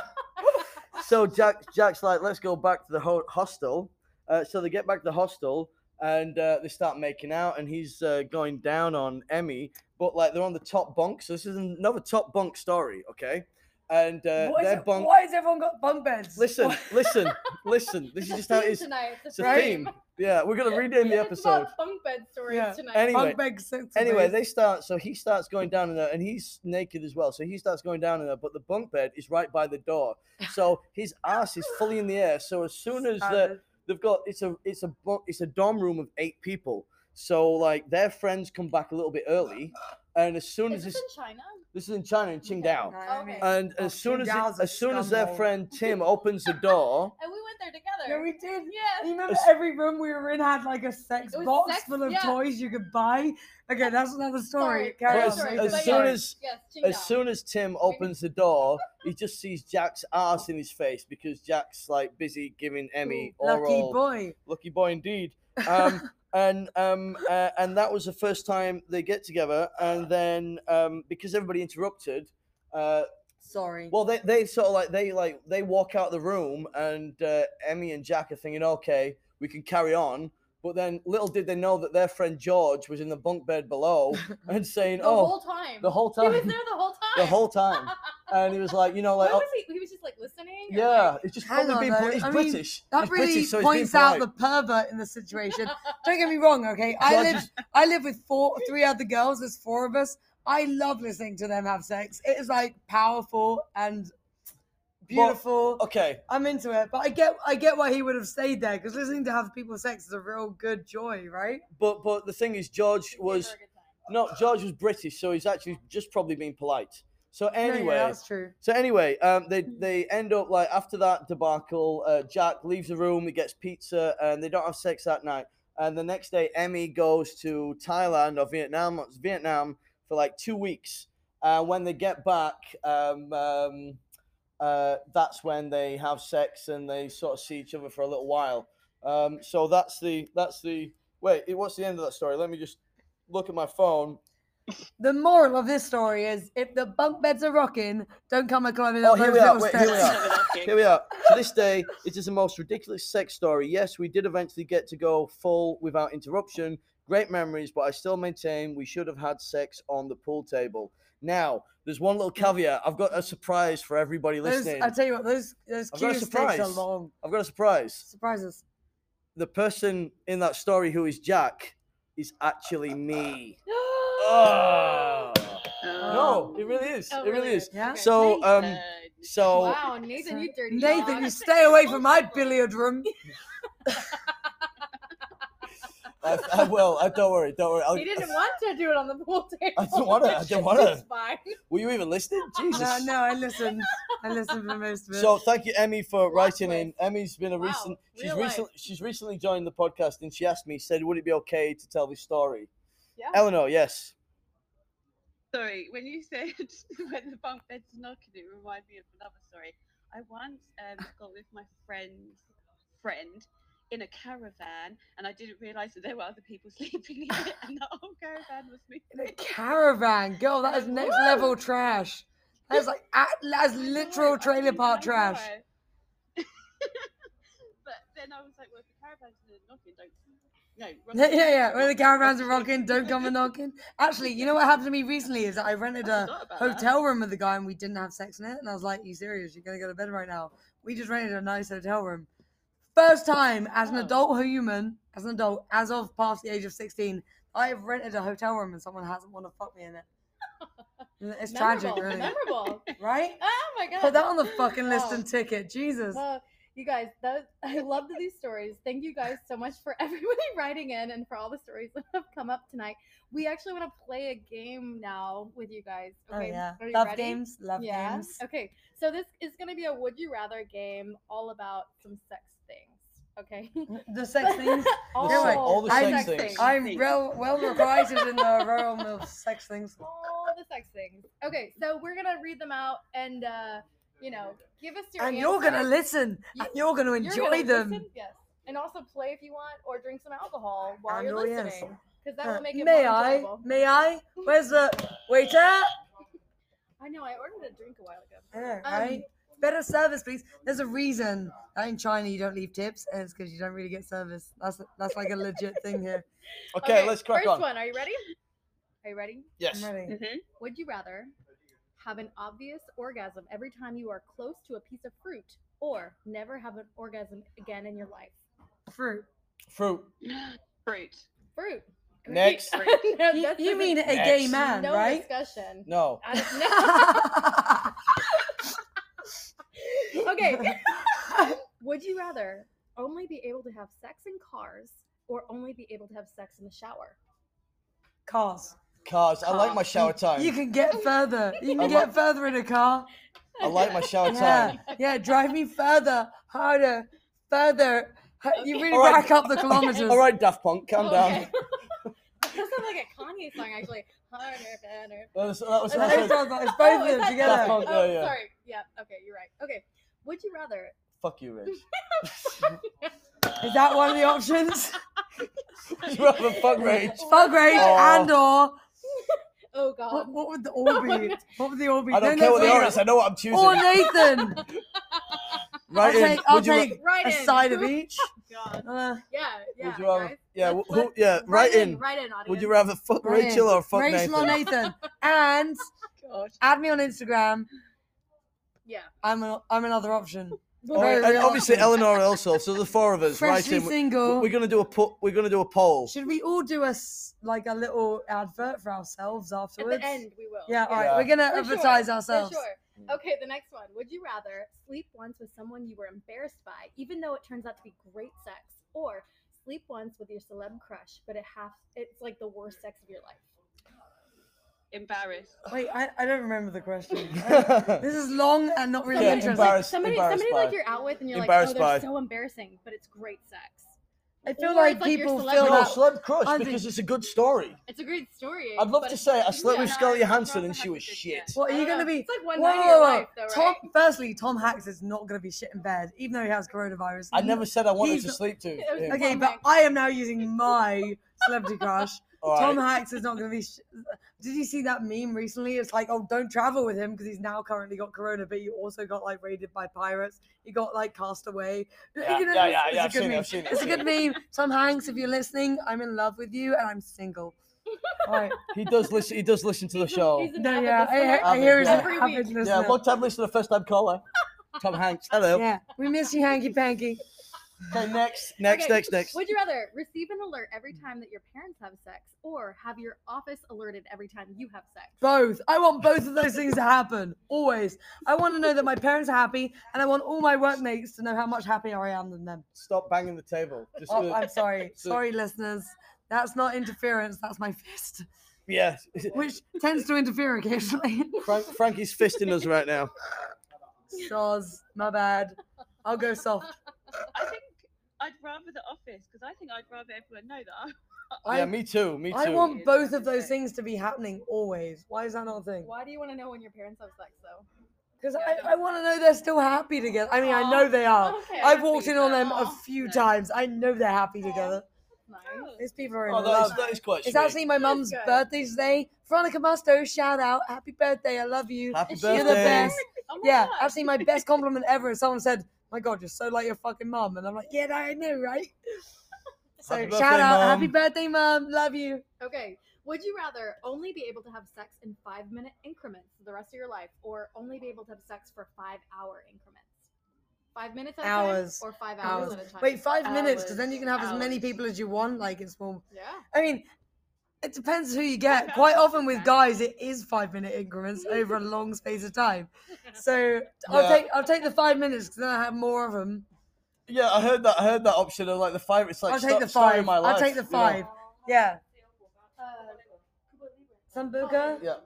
S3: so Jack Jack's like, let's go back to the ho- hostel. Uh, so they get back to the hostel and uh, they start making out, and he's uh, going down on Emmy, but like they're on the top bunk. So this is another top bunk story, okay? And uh,
S6: Why is
S3: their
S6: it-
S3: bunk.
S6: Why has everyone got bunk beds?
S3: Listen, listen, listen. This is just how it is.
S4: tonight.
S3: It's a theme. Yeah, we're gonna rename the
S4: It's
S3: episode.
S4: about bunk bed stories
S6: Yeah.
S4: tonight.
S3: Anyway,
S6: Bunk bed sex
S3: Anyway, they start. So he starts going down in there, and he's naked as well. So he starts going down in there, but the bunk bed is right by the door. So his ass is fully in the air. So as soon as the, they've got, it's a, it's a, bu- it's a dorm room of eight people. So like their friends come back a little bit early, and as soon
S4: Is
S3: as
S4: this
S3: this,
S4: in China?
S3: this is in China in Qingdao,
S4: Okay.
S3: and
S6: Oh,
S3: as soon as it, as soon as their friend Tim opens the door,
S4: And we went there together.
S6: Yeah, we did.
S4: Yeah.
S6: You remember every room we were in had like a sex box
S4: sex-
S6: full of
S4: yeah.
S6: toys you could buy. Okay, that's another story.
S4: Sorry.
S6: Carry
S3: But
S6: on.
S3: as-
S4: sorry,
S3: as soon
S6: sorry.
S3: as-
S4: yes,
S3: as soon as Tim opens the door, he just sees Jack's ass in his face because Jack's like busy giving Emmy
S6: lucky
S3: oral.
S6: boy.
S3: Lucky boy indeed. Um, and um, uh, and that was the first time they get together. And then um, because everybody interrupted, uh,
S6: Sorry.
S3: well, they, they sort of like they like they walk out the room, and uh, Emmy and Jack are thinking, okay, we can carry on. But then little did they know that their friend George was in the bunk bed below and saying,
S4: the
S3: oh,
S4: whole time.
S3: the whole time,
S4: He was there the whole time.
S3: the whole time, and he was like, you know, like,
S4: What
S3: oh,
S4: was he? He was just like listening.
S3: yeah,
S4: like-
S3: it's just
S6: Hang
S3: probably
S6: on,
S3: being
S6: though.
S3: he's
S6: I mean,
S3: British.
S6: That
S3: he's
S6: really
S3: British, so
S6: points out the pervert in the situation. Don't get me wrong, okay? I live I live with four three other girls, there's four of us. I love listening to them have sex. It is like powerful and beautiful.
S3: Okay,
S6: I'm into it, but I get I get why he would have stayed there because listening to have people sex is a real good joy, right?
S3: but but the thing is, George was no George was British, so he's actually just probably being polite. So
S6: Yeah, yeah,
S3: anyway,
S6: that's true.
S3: So anyway, um, they they end up like after that debacle, uh, Jack leaves the room, he gets pizza, and they don't have sex that night. And the next day, Emmy goes to Thailand or Vietnam, it's Vietnam for like two weeks. Uh, when they get back, um, um, uh, that's when they have sex and they sort of see each other for a little while. Um, so that's the that's the wait. What's the end of that story? Let me just look at my phone.
S6: The moral of this story is if the bunk beds are rocking, don't come and climb in
S3: Oh,
S6: up
S3: here
S6: those
S3: we are.
S6: little
S3: Wait, here we
S6: steps.
S3: are. Here we are. To this day, it is the most ridiculous sex story. Yes, we did eventually get to go full without interruption. Great memories, but I still maintain we should have had sex on the pool table. Now, there's one little caveat. I've got a surprise for everybody
S6: Those,
S3: listening.
S6: I tell you what, those those
S3: I've got a
S6: cue are
S3: surprise.
S6: long.
S3: I've got a surprise.
S6: Surprises.
S3: The person in that story who is Jack is actually me. Oh. No, it really is.
S4: Oh,
S3: it really
S4: really?
S3: is.
S6: Yeah.
S3: So, um, so
S4: wow, Nathan, you dirty
S6: Nathan,
S4: dog.
S6: you stay away from my billiard room.
S3: I, I will. I don't worry. Don't worry. I'll,
S4: He didn't want to do it on the pool table.
S3: I didn't wanna, I didn't wanna.
S4: It's fine.
S3: Were you even listening? Jesus.
S6: No, no, I listened. I listened for most of it.
S3: So thank you, Emmy, for
S4: Plot
S3: writing in. Emmy's been a
S4: Wow,
S3: recent. She's
S4: real life.
S3: recently she's recently joined the podcast, and she asked me, said, "Would it be okay to tell this story?"
S4: Yeah.
S3: Eleanor, yes.
S5: Sorry, when you said when the bunk bed's knocking, it reminded me of another story. I once um, got with my friend's friend in a caravan, and I didn't realise that there were other people sleeping in it, and the whole caravan was
S6: In a caravan, girl, that is next level trash. That's like at, that's literal trailer park trash.
S5: but then I was like, well, if the caravan's knocking, don't. No,
S6: Yeah, yeah, yeah. When the caravans are rocking, don't come and knocking. Actually, you know what happened to me recently is that I rented
S5: I
S6: a
S5: forgot about that.
S6: hotel room with a guy and we didn't have sex in it. And I was like, you serious? You're to go to bed right now? We just rented a nice hotel room. First time as an
S5: Oh.
S6: adult human, as an adult, as of past the age of 16, I have rented a hotel room and someone hasn't want to fuck me in it. It's tragic,
S4: Memorable,
S6: really.
S4: Memorable.
S6: Right?
S4: Oh my god.
S6: Put that on the fucking list
S4: Wow.
S6: and ticket. Jesus.
S4: Well, you guys, that I loved these stories. Thank you guys so much for everybody writing in and for all the stories that have come up tonight. We actually want to play a game now with you guys.
S6: Oh,
S4: Okay,
S6: yeah.
S4: Are you
S6: Love
S4: ready?
S6: games. Love
S4: yeah.
S6: games.
S4: Okay, so this is going to be a would you rather game all about some sex. Okay.
S6: The sex things.
S4: all,
S6: Yeah, wait,
S3: all the
S6: sex
S3: things.
S6: I'm
S5: Things.
S6: well, well requited in the realm of sex things.
S4: all the sex things. Okay, so we're gonna read them out and uh, you know, give us your
S6: And you're gonna listen.
S4: You-
S6: and you're gonna
S4: You're
S6: enjoy
S4: gonna
S6: them.
S4: listen, yes, and also play if you want, or drink some alcohol while
S6: And
S4: you're
S6: oh,
S4: listening, because that
S6: Uh,
S4: will make it
S6: may
S4: more May
S6: I?
S4: enjoyable.
S6: May I? Where's the waiter?
S4: I know I ordered a drink a while ago.
S6: Yeah,
S4: Um,
S6: right. Better service, please. There's a reason that in China you don't leave tips, and it's because you don't really get service. That's that's like a legit thing here.
S3: Okay, let's crack
S4: first
S3: on.
S4: one. Are you ready? Are you ready?
S3: Yes.
S6: I'm ready.
S5: Mm-hmm.
S4: Would you rather have an obvious orgasm every time you are close to a piece of fruit, or never have an orgasm again in your life?
S6: Fruit.
S3: Fruit.
S5: Fruit.
S4: Fruit.
S3: Next.
S4: No,
S6: You, you mean
S4: is
S6: a gay man,
S4: no
S6: right?
S4: discussion.
S3: No.
S4: I- no. Okay. Would you rather only be able to have sex in cars or only be able to have sex in the shower?
S6: Cars.
S3: Cars. I like my shower time.
S6: You can get further. You can get further in a car.
S3: I like my shower
S6: Yeah,
S3: time.
S6: yeah. Drive me further, harder, further. You really
S3: All right.
S6: rack up the kilometers.
S3: All right, Daft Punk, calm
S4: Okay.
S3: down.
S4: that sounds like a Kanye song, actually. Harder, harder.
S3: That was, that was,
S6: It's
S3: that
S6: both
S3: was-
S6: of them, it's
S4: Oh,
S6: both of them oh,
S4: that-
S6: together.
S3: Daft
S4: Oh,
S3: yeah, yeah.
S4: sorry. Yeah. Okay, you're right. Okay. Would you rather?
S3: fuck you, Rich.
S6: Is that one of the options?
S3: Would you rather fuck Rage?
S6: Fuck rage
S3: Oh.
S6: and or
S4: Oh God.
S6: what, what would the all be? What would the all be?
S3: I don't
S6: No,
S3: care
S6: no,
S3: what the
S6: wait.
S3: order is. I know what I'm choosing.
S6: Or Nathan.
S3: right
S6: I'll
S3: in.
S6: take, I'll
S3: would you, ra-
S6: take
S4: Right
S6: a
S4: in.
S6: side of each.
S4: God.
S6: Uh,
S4: Yeah. Yeah.
S3: would you rather?
S4: guys.
S3: Yeah.
S4: Let's-
S3: who,
S4: let's-
S3: yeah. Right in.
S4: Right in, audience.
S3: Would you rather fuck
S6: right in.
S3: Rachel or fuck
S6: Rachel
S3: Nathan?
S6: or Nathan? And
S5: God.
S6: add me on Instagram.
S4: Yeah.
S6: I'm a, I'm another option. We're
S3: All right, and
S6: real.
S3: obviously Eleanor also. So the four of us,
S6: Freshly
S3: right?
S6: single.
S3: We're gonna do a put. We're gonna do a poll.
S6: Should we all do a s- like a little advert for ourselves afterwards?
S4: At the end, we will.
S6: Yeah, all right.
S3: Yeah.
S6: We're gonna
S4: For sure,
S6: advertise
S4: for
S6: ourselves.
S4: sure. Okay, the next one. Would you rather sleep once with someone you were embarrassed by, even though it turns out to be great sex, or sleep once with your celeb crush, but it has it's like the worst sex of your life?
S5: Embarrassed.
S6: Wait, I, I don't remember the question. this is long and not really
S3: Yeah,
S6: interesting.
S3: embarrassed-
S4: somebody,
S3: embarrassed
S4: somebody like
S3: by.
S4: you're out with, and you're like,
S3: Embarrassed
S4: oh, they're so embarrassing, but it's great sex.
S6: I feel
S4: Or
S6: like
S4: it's like your
S6: people feel
S3: no,
S6: that.
S3: celeb crush
S6: I
S3: because it's a good story.
S4: It's a great story.
S3: I'd love
S4: but
S3: to
S4: it's-
S3: say I slept with
S4: yeah.
S3: Scarlett Johansson and she was
S5: a
S3: shit.
S6: What are you
S4: don't
S6: gonna
S4: know.
S6: be?
S4: It's like one
S6: Whoa,
S4: night of
S6: whoa,
S4: your
S6: whoa.
S4: life, though,
S6: Tom,
S4: right?
S6: firstly, Tom Hanks is not gonna be shit in bed, even though he has coronavirus.
S3: I
S6: He-
S3: never said I wanted
S6: He's
S3: to sleep to.
S4: It was
S3: him.
S4: okay.
S6: Okay,
S4: Tom
S6: but
S4: Hanks.
S6: I am now using my celebrity crush.
S3: All
S6: Tom
S3: right.
S6: Hanks is not going to be. Sh- Did you see that meme recently? It's like, oh, don't travel with him because he's now currently got corona, but you also got like raided by pirates. You got like cast away.
S3: Yeah,
S6: You know,
S3: yeah,
S6: it's-
S3: yeah,
S6: it's
S3: yeah,
S6: a
S3: I've
S6: good
S3: seen it,
S6: meme.
S3: It,
S6: It's a
S3: seen
S6: good meme. Tom Hanks, if you're listening, I'm in love with you and I'm single. All right.
S3: He does listen. He does listen to the show.
S4: He's an
S6: No, yeah. I, I hear he's an
S4: Every
S6: avid
S4: week.
S6: listener.
S3: Yeah, long time listener, first time caller. Tom Hanks. Hello.
S6: Yeah, we miss you, hanky panky.
S3: Okay, next, next,
S4: Okay,
S3: next, next.
S4: Would you rather receive an alert every time that your parents have sex, or have your office alerted every time you have sex?
S6: Both. I want both of those things to happen. Always. I want to know that my parents are happy, and I want all my workmates to know how much happier I am than them.
S3: Stop banging the table. Just
S6: Oh, I'm sorry.
S3: so-
S6: Sorry, listeners. That's not interference. That's my fist,
S3: yeah.
S6: which tends to interfere occasionally.
S3: Frank, Frankie's fisting us right now.
S6: Soz, my bad. I'll go soft.
S5: I think I'd rather the office because I think I'd rather everyone know that.
S6: I,
S3: yeah, me too. Me too.
S6: I want both of those things to be happening always. Why is that not a thing?
S4: Why do you want to know when your parents have sex, though?
S6: Because
S4: Yeah,
S6: I, I want to know they're still happy together. I mean, I know they are.
S4: Okay,
S6: I've walked in on them a few
S4: nice.
S6: times. I know they're happy together.
S4: Nice.
S6: These people are oh, in
S3: Oh, that
S6: love.
S3: is, that is quite
S6: It's
S3: sweet.
S6: actually my mum's birthday today. Veronica Musto, shout out. Happy birthday. I love you.
S3: Happy
S4: Is she
S6: You're the best.
S4: Oh
S6: Yeah,
S4: God.
S6: actually, my best compliment ever is someone said, My God, you're so like your fucking mum. And I'm like, Yeah, I know, right? So
S3: Happy
S6: shout
S3: birthday,
S6: out.
S3: Mum.
S6: Happy birthday, mum. Love you.
S4: Okay. Would you rather only be able to have sex in five minute increments for the rest of your life, or only be able to have sex for five hour increments? Five minutes at a
S6: Hours.
S4: time, or five hours,
S6: Hours.
S4: at a time?
S6: Wait, five minutes, because then you can have as many people as you want. Like, it's more.
S4: Yeah.
S6: I mean, it depends who you get. Quite often with guys, it is five minute increments over a long space of time. So I'll
S3: Yeah.
S6: take I'll take the five minutes because then I have more of them.
S3: Yeah, I heard that. I heard that option of like the five. It's like
S6: I'll take
S3: sto-
S6: the
S3: story of
S6: five.
S3: My
S6: I'll
S3: life.
S6: take the
S3: Yeah.
S6: five. Yeah.
S4: Uh,
S6: Sambuca?
S3: Yeah.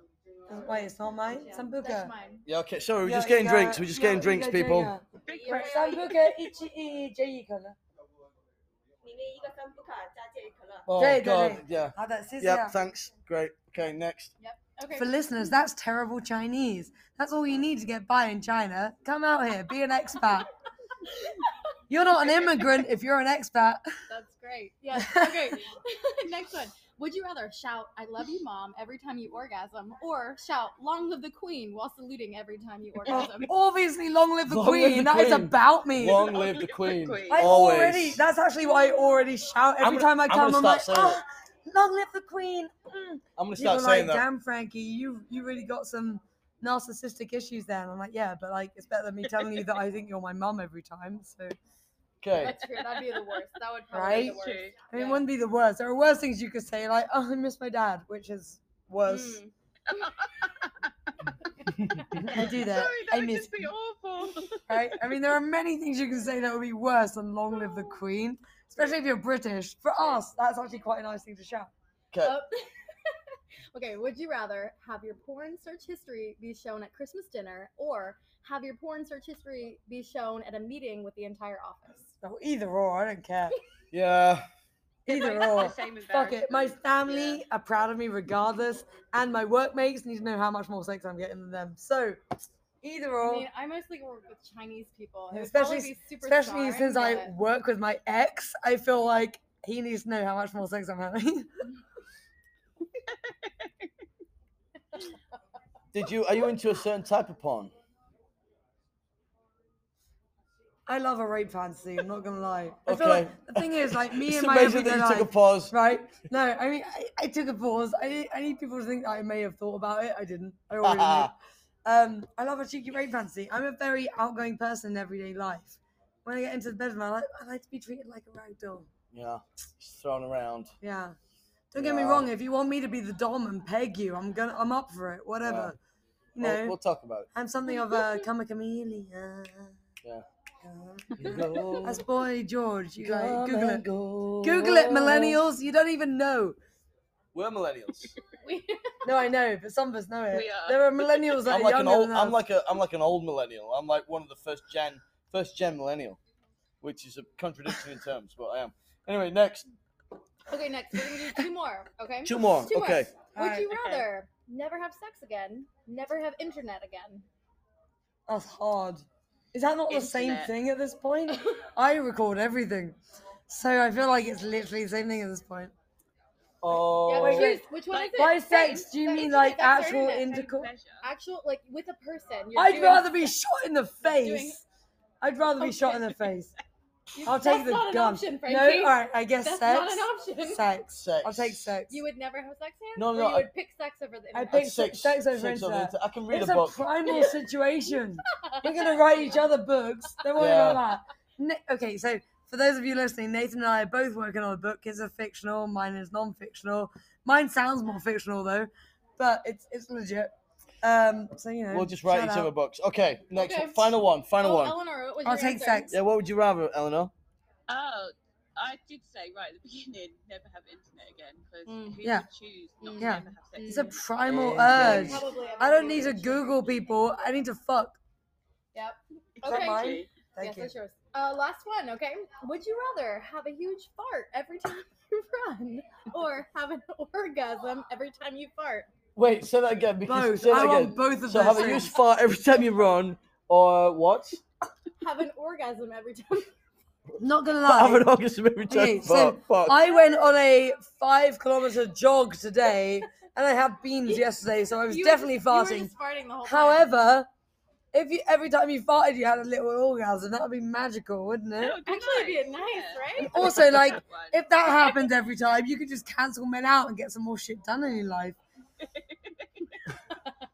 S6: Wait, it's not mine.
S4: yeah,
S6: Sambuca.
S4: That's mine.
S3: Yeah. Okay. Sorry, we're
S6: Yeah,
S3: just getting
S6: yeah,
S3: drinks. We're just
S6: yeah,
S3: getting drinks,
S6: yeah,
S3: people.
S6: yeah.
S5: Big
S6: Sambuca ichi i jayi kana.
S8: 里面一个三不卡加介可乐。
S3: Oh
S6: Jay, Jay,
S3: God.
S6: Jay.
S3: Yeah.
S6: Ah, that's it,
S3: Yep.
S6: yeah.
S3: Thanks. Great. Okay. Next.
S4: Okay.
S6: For listeners, that's terrible Chinese. That's all you need to get by in China. Come out here, be an expat. You're not an immigrant if you're an expat.
S4: That's great. Yes. Okay. Next one. Would you rather shout "I love you, mom" every time you orgasm, or shout "Long live the queen" while saluting every time you orgasm?
S6: Obviously, long live the
S3: Long live
S6: queen.
S3: the
S6: That is
S3: queen.
S6: about me.
S3: Long live the queen.
S5: Queen.
S6: I
S3: Always.
S6: already. That's actually what I already shout every
S3: I'm
S6: time
S3: gonna-
S6: I
S3: I'm
S6: come. I'm like, oh, long live the queen. Mm.
S3: I'm gonna
S6: People
S3: start
S6: are
S3: saying
S6: like,
S3: that.
S6: damn, Frankie, you you really got some narcissistic issues there. And I'm like, yeah, but like, it's better than me telling you that I think you're my mom every time. So,
S3: Okay.
S4: That's true. That'd be the worst. That would probably
S6: Right?
S4: be the worst.
S5: True.
S6: I mean,
S4: Yeah.
S6: it wouldn't be the worst. There are worse things you could say, like, oh, I miss my dad, which is worse.
S4: Mm.
S6: I do that.
S5: Sorry, that
S6: I
S5: would
S6: miss
S5: just be awful.
S6: right? I mean, there are many things you can say that would be worse than long live the queen, especially if you're British. For us, that's actually quite a nice thing to shout.
S3: Okay.
S4: Oh. okay, would you rather have your porn search history be shown at Christmas dinner or have your porn search history be shown at a meeting with the entire office?
S6: Oh, either or, I don't care.
S3: Yeah.
S6: Either or. Fuck it. My
S5: embarrassment.
S6: family are proud of me regardless, and my workmates need to know how much more sex I'm getting than them. So, either or.
S4: I mean, I mostly work with Chinese people. It would
S6: especially
S4: be super
S6: especially
S4: scarring,
S6: since I
S4: but-
S6: work with my ex, I feel like he needs to know how much more sex I'm having.
S3: Did you? Are you into a certain type of porn?
S6: I love a rape fantasy. I'm not gonna lie. I feel
S3: Okay.
S6: like the thing is, like me
S3: It's
S6: and my
S3: amazing
S6: everyday
S3: that you took a pause.
S6: right? No, I mean, I, I took a pause. I, I need people to think that I may have thought about it. I didn't. I already knew. Um, I love a cheeky rape fantasy. I'm a very outgoing person in everyday life. When I get into the bedroom, I like I like to be treated like a rag doll.
S3: Yeah, just thrown around.
S6: Yeah. Don't get me wrong. If you want me to be the dom and peg you, I'm gonna I'm up for it. Whatever. You know,
S3: We'll, we'll talk about it.
S6: I'm something of a come a chameleon.
S3: Yeah.
S6: That's Boy George. You like Google it.
S3: go.
S6: Google it, millennials. You don't even know.
S3: We're millennials.
S4: We,
S6: No, I know, but some of us know it.
S5: We are.
S6: There are millennials that
S3: I'm
S6: are
S3: like an
S6: younger
S3: old.
S6: than
S3: I'm
S6: us.
S3: like a. I'm like an old millennial. I'm like one of the first gen, first gen millennial, which is a contradiction in terms, but I am. Anyway, next
S4: okay, next we're gonna do two more. Okay.
S3: two more.
S4: Two more.
S3: okay.
S4: Would
S6: Alright.
S4: you rather never have sex again, never have internet again?
S6: That's hard. Is that not the same
S5: Internet.
S6: thing at this point? I record everything. So I feel like it's literally the same thing at this point.
S3: Oh.
S4: Yeah,
S6: wait,
S4: choose.
S6: wait.
S4: Which one is it?
S6: By sex, do you mean like
S4: sex
S6: actual
S4: internet?
S6: intercourse?
S4: Actual, like with a person. You're
S6: I'd
S4: doing-
S6: rather be shot in the face.
S4: doing-
S6: I'd rather be shot in the face. I'll take the
S4: not an
S6: gun.
S4: option,
S6: no, all right, I guess
S4: That's
S6: sex.
S4: not an option.
S6: Sex.
S3: Sex.
S6: I'll take sex.
S4: You would never have sex again?
S3: No,
S4: or
S3: no,
S4: you
S3: I-
S4: would pick sex over the
S6: I
S4: internet?
S6: pick sex, sex over
S3: sex
S6: internet.
S3: inter- I can read
S6: It's
S3: a
S6: a
S3: book.
S6: primal situation. We're gonna write each other books. Don't worry
S3: Yeah.
S6: about that. Okay, so for those of you listening, Nathan and I are both working on a book. His are fictional, mine is non-fictional. Mine sounds more fictional though, but it's it's legit. Um, so you know,
S3: We'll just write
S6: shout
S3: each other
S6: out.
S3: books. Okay, next
S4: Okay.
S3: one. Final one. Final
S4: oh,
S3: one.
S4: Eleanor, what
S6: I'll take
S4: answer?
S6: sex.
S3: Yeah, what would you rather, Eleanor?
S5: Oh, I did say right at the beginning, never have internet again because
S4: Mm.
S5: who
S6: Yeah.
S5: would choose not to
S6: Yeah.
S5: never have sex?
S6: It's a primal
S3: Yeah.
S6: urge.
S4: Probably
S6: I don't need to Google people. I need to fuck.
S4: Yep.
S6: that
S4: Okay.
S6: mine? Thank
S4: yes,
S6: you.
S4: that's yours. Uh, last one, okay? Would you rather have a huge fart every time you run or have an orgasm every time you fart?
S3: Wait, say that again. Because
S6: Both.
S3: say that
S6: I
S3: again.
S6: want both of
S3: so
S6: those
S3: have a
S6: things.
S3: huge fart every time you run, or what?
S4: Have an orgasm every time.
S6: Not gonna lie.
S3: have an orgasm every time
S6: Okay,
S3: you
S6: so
S3: fart. Fuck.
S6: I went on a five kilometer jog today, and I had beans yesterday, so I was
S4: You were
S6: definitely
S4: just- you were
S6: farting.
S4: just farting the whole time.
S6: However, if you every time you farted you had a little orgasm, that would be magical, wouldn't it?
S4: Actually, it'd be
S5: nice,
S4: nice,
S5: yeah.
S4: right?
S6: Also, like, If that happened every time, you could just cancel men out and get some more shit done in your life.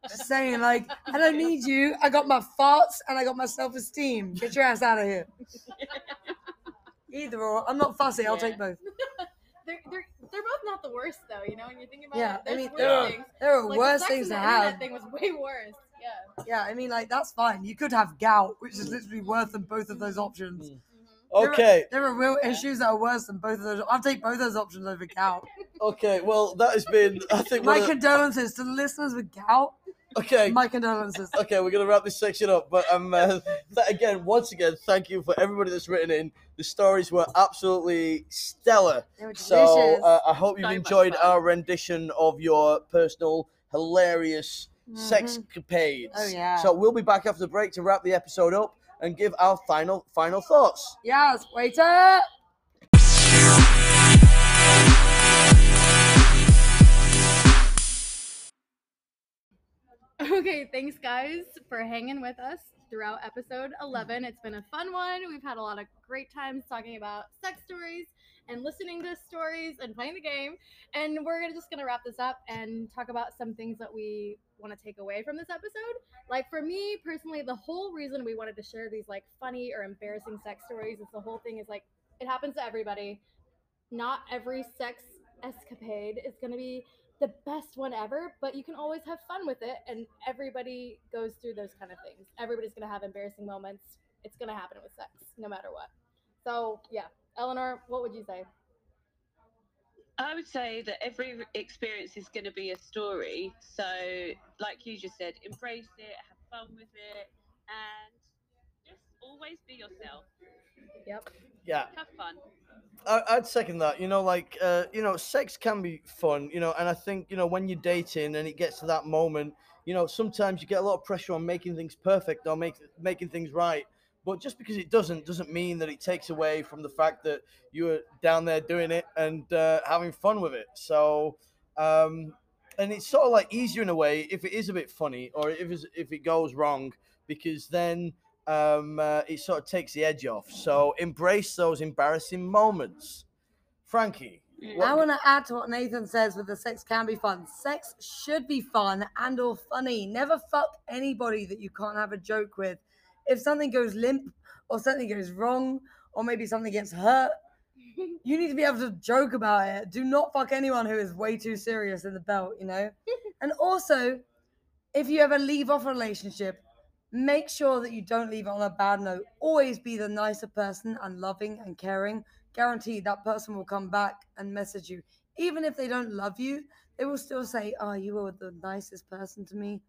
S6: Just saying, like, I don't need you. I got my farts and I got my self esteem. Get your ass out of here. Either or. I'm not fussy. I'll
S5: Yeah.
S6: take both.
S4: They're, they're, they're both not the worst, though, you know, when you're thinking about
S6: Yeah,
S4: it.
S6: I
S4: There's
S6: mean,
S4: worse
S6: there are,
S4: things.
S6: there are
S4: Like, the
S6: worse
S4: sex
S6: things
S4: and
S6: to
S4: the internet
S6: have.
S4: thing was way worse. Yeah.
S6: Yeah, I mean, like, that's fine. You could have gout, which is literally worse than both of those options.
S3: Mm.
S6: There are-
S3: Okay,
S6: There are real issues that are worse than both of those. I'll take both those options over gout.
S3: Okay. Well, that has been. I think.
S6: My
S3: one of the-
S6: condolences to the listeners with gout.
S3: okay.
S6: My condolences.
S3: Okay, we're gonna wrap this section up, but um, uh, th- again, once again, thank you for everybody that's written in. The stories were absolutely stellar.
S6: They were
S3: So
S6: delicious.
S3: uh, I hope you've
S5: So much
S3: enjoyed
S5: fun.
S3: our rendition of your personal, hilarious
S6: Mhm.
S3: sexcapades.
S6: Oh, yeah.
S3: So we'll be back after the break to wrap the episode up and give our final final thoughts.
S6: Yes, waiter.
S4: Okay, thanks guys for hanging with us throughout episode 11. It's been a fun one. We've had a lot of great times talking about sex stories and listening to stories and playing the game. And we're just going to wrap this up and talk about some things that we want to take away from this episode. Like for me personally, the whole reason we wanted to share these like funny or embarrassing sex stories is the whole thing is like it happens to everybody. Not every sex escapade is going to be the best one ever, but you can always have fun with it. And everybody goes through those kind of things. Everybody's going to have embarrassing moments. It's going to happen with sex, no matter what. So, yeah. Eleanor, what would you say?
S5: I would say that every experience is going to be a story. So, like you just said, embrace it, have fun with it, and just always be yourself.
S4: Yep.
S3: Yeah,
S5: Have fun.
S3: I, I'd second that. You know, like uh, you know, sex can be fun. You know, and I think you know when you're dating and it gets to that moment, you know, sometimes you get a lot of pressure on making things perfect or make making things right. But just because it doesn't doesn't mean that it takes away from the fact that you were down there doing it and uh, having fun with it. So, um, and it's sort of like easier in a way if it is a bit funny or if if it goes wrong because then um, uh, it sort of takes the edge off. So embrace those embarrassing moments. Frankie,
S6: I want to add to what Nathan says with the sex can be fun. Sex should be fun and or funny. Never fuck anybody that you can't have a joke with. If something goes limp or something goes wrong or maybe something gets hurt, you need to be able to joke about it. Do not fuck anyone who is way too serious in the belt, you know? and also, if you ever leave off a relationship, make sure that you don't leave it on a bad note. Always be the nicer person and loving and caring. Guaranteed that person will come back and message you. Even if they don't love you, they will still say, Oh, you were the nicest person to me.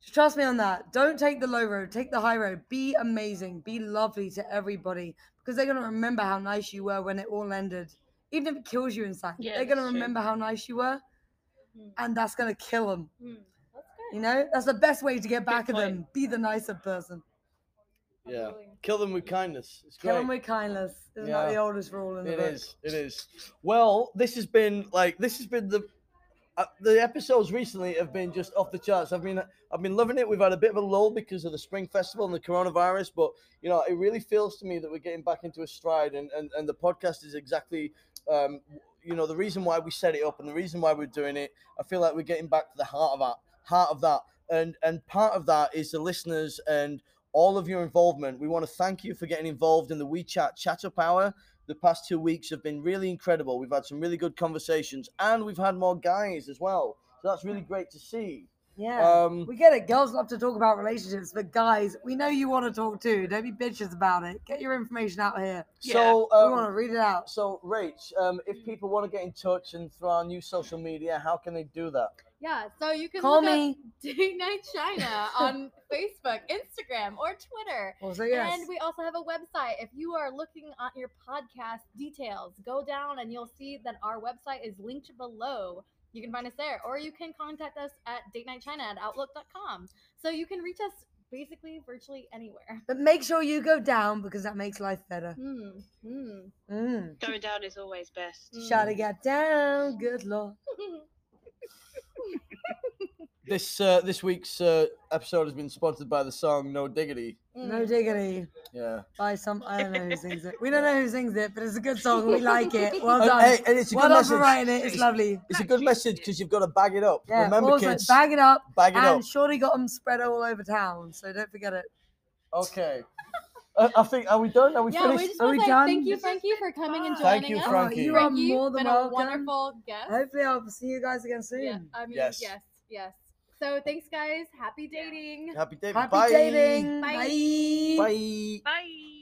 S6: Just trust me on that. Don't take the low road, take the high road. Be amazing, be lovely to everybody because they're going to remember how nice you were when it all ended. Even if it kills you inside,
S5: Yeah,
S6: they're going to remember how nice you were
S4: Mm.
S6: and that's going to kill them.
S4: Mm.
S6: You know, that's the best way to get back at them. Be the nicer person.
S3: Yeah. Kill them with kindness. It's
S6: Kill them with kindness. Isn't
S3: Yeah.
S6: that the oldest rule in the
S3: It
S6: book?
S3: is. It is. Well, this has been like this has been the uh, the episodes recently have been just off the charts. I've been I've been loving it. We've had a bit of a lull because of the spring festival and the coronavirus, but you know it really feels to me that we're getting back into a stride, and and, and the podcast is exactly. Um, you know the reason why we set it up and the reason why we're doing it. I feel like we're getting back to the heart of that, heart of that, and and part of that is the listeners and all of your involvement. We want to thank you for getting involved in the WeChat Chat Up Hour the past two weeks have been really incredible. We've had some really good conversations and we've had more guys as well. So that's really great to see.
S6: Yeah.
S3: Um,
S6: we get it. Girls love to talk about relationships, but guys, we know you want to talk too. Don't be bitches about it. Get your information out here.
S3: so,
S6: we
S3: um,
S6: want to read it out.
S3: so Rach, um, if people want to get in touch and through our new social media, how can they do that?
S4: Yeah, so you can
S6: Call
S4: look
S6: me.
S4: up Date Night China on Facebook, Instagram, or Twitter.
S6: Also, yes.
S4: And we also have a website. If you are looking at your podcast details, go down and you'll see that our website is linked below. You can find us there, or you can contact us at date night china at outlook.com. So you can reach us basically virtually anywhere.
S6: But make sure you go down because that makes life better.
S4: Hmm. Hmm.
S6: Mm.
S5: Going down is always best.
S6: Shot it, got down. Good lord.
S3: This uh, this week's uh, episode has been sponsored by the song No Diggity.
S6: No
S4: Mm.
S6: diggity.
S3: Yeah.
S6: By some, I don't know who sings it. We don't know who sings it, but it's a good song. We like it. Well done.
S3: hey, and it's a
S6: well
S3: good
S6: done for
S3: message.
S6: writing it. It's lovely.
S3: It's a good message because you've got to bag it up.
S6: Yeah.
S3: Remember,
S6: also,
S3: kids,
S6: bag it up.
S3: bag it up
S6: and
S3: up.
S6: Shorty got them spread all over town, so don't forget it.
S3: Okay. I think are we done? Are we
S4: yeah, we
S3: finished?
S4: just
S6: Are
S4: want
S6: we
S4: to say
S6: done?
S4: thank you, Frankie, for coming and joining
S3: Thank you,
S4: us.
S3: Frankie.
S6: Oh, you
S4: Frankie,
S6: are more than
S4: been
S6: welcome.
S4: a wonderful guest.
S6: Hopefully, I'll see you guys again soon.
S4: Yeah, I mean,
S3: Yes.
S4: yes, yes. So thanks, guys. Happy dating.
S3: Happy day.
S6: Happy
S3: Bye.
S6: dating.
S4: Bye.
S6: Bye.
S3: Bye.
S5: Bye.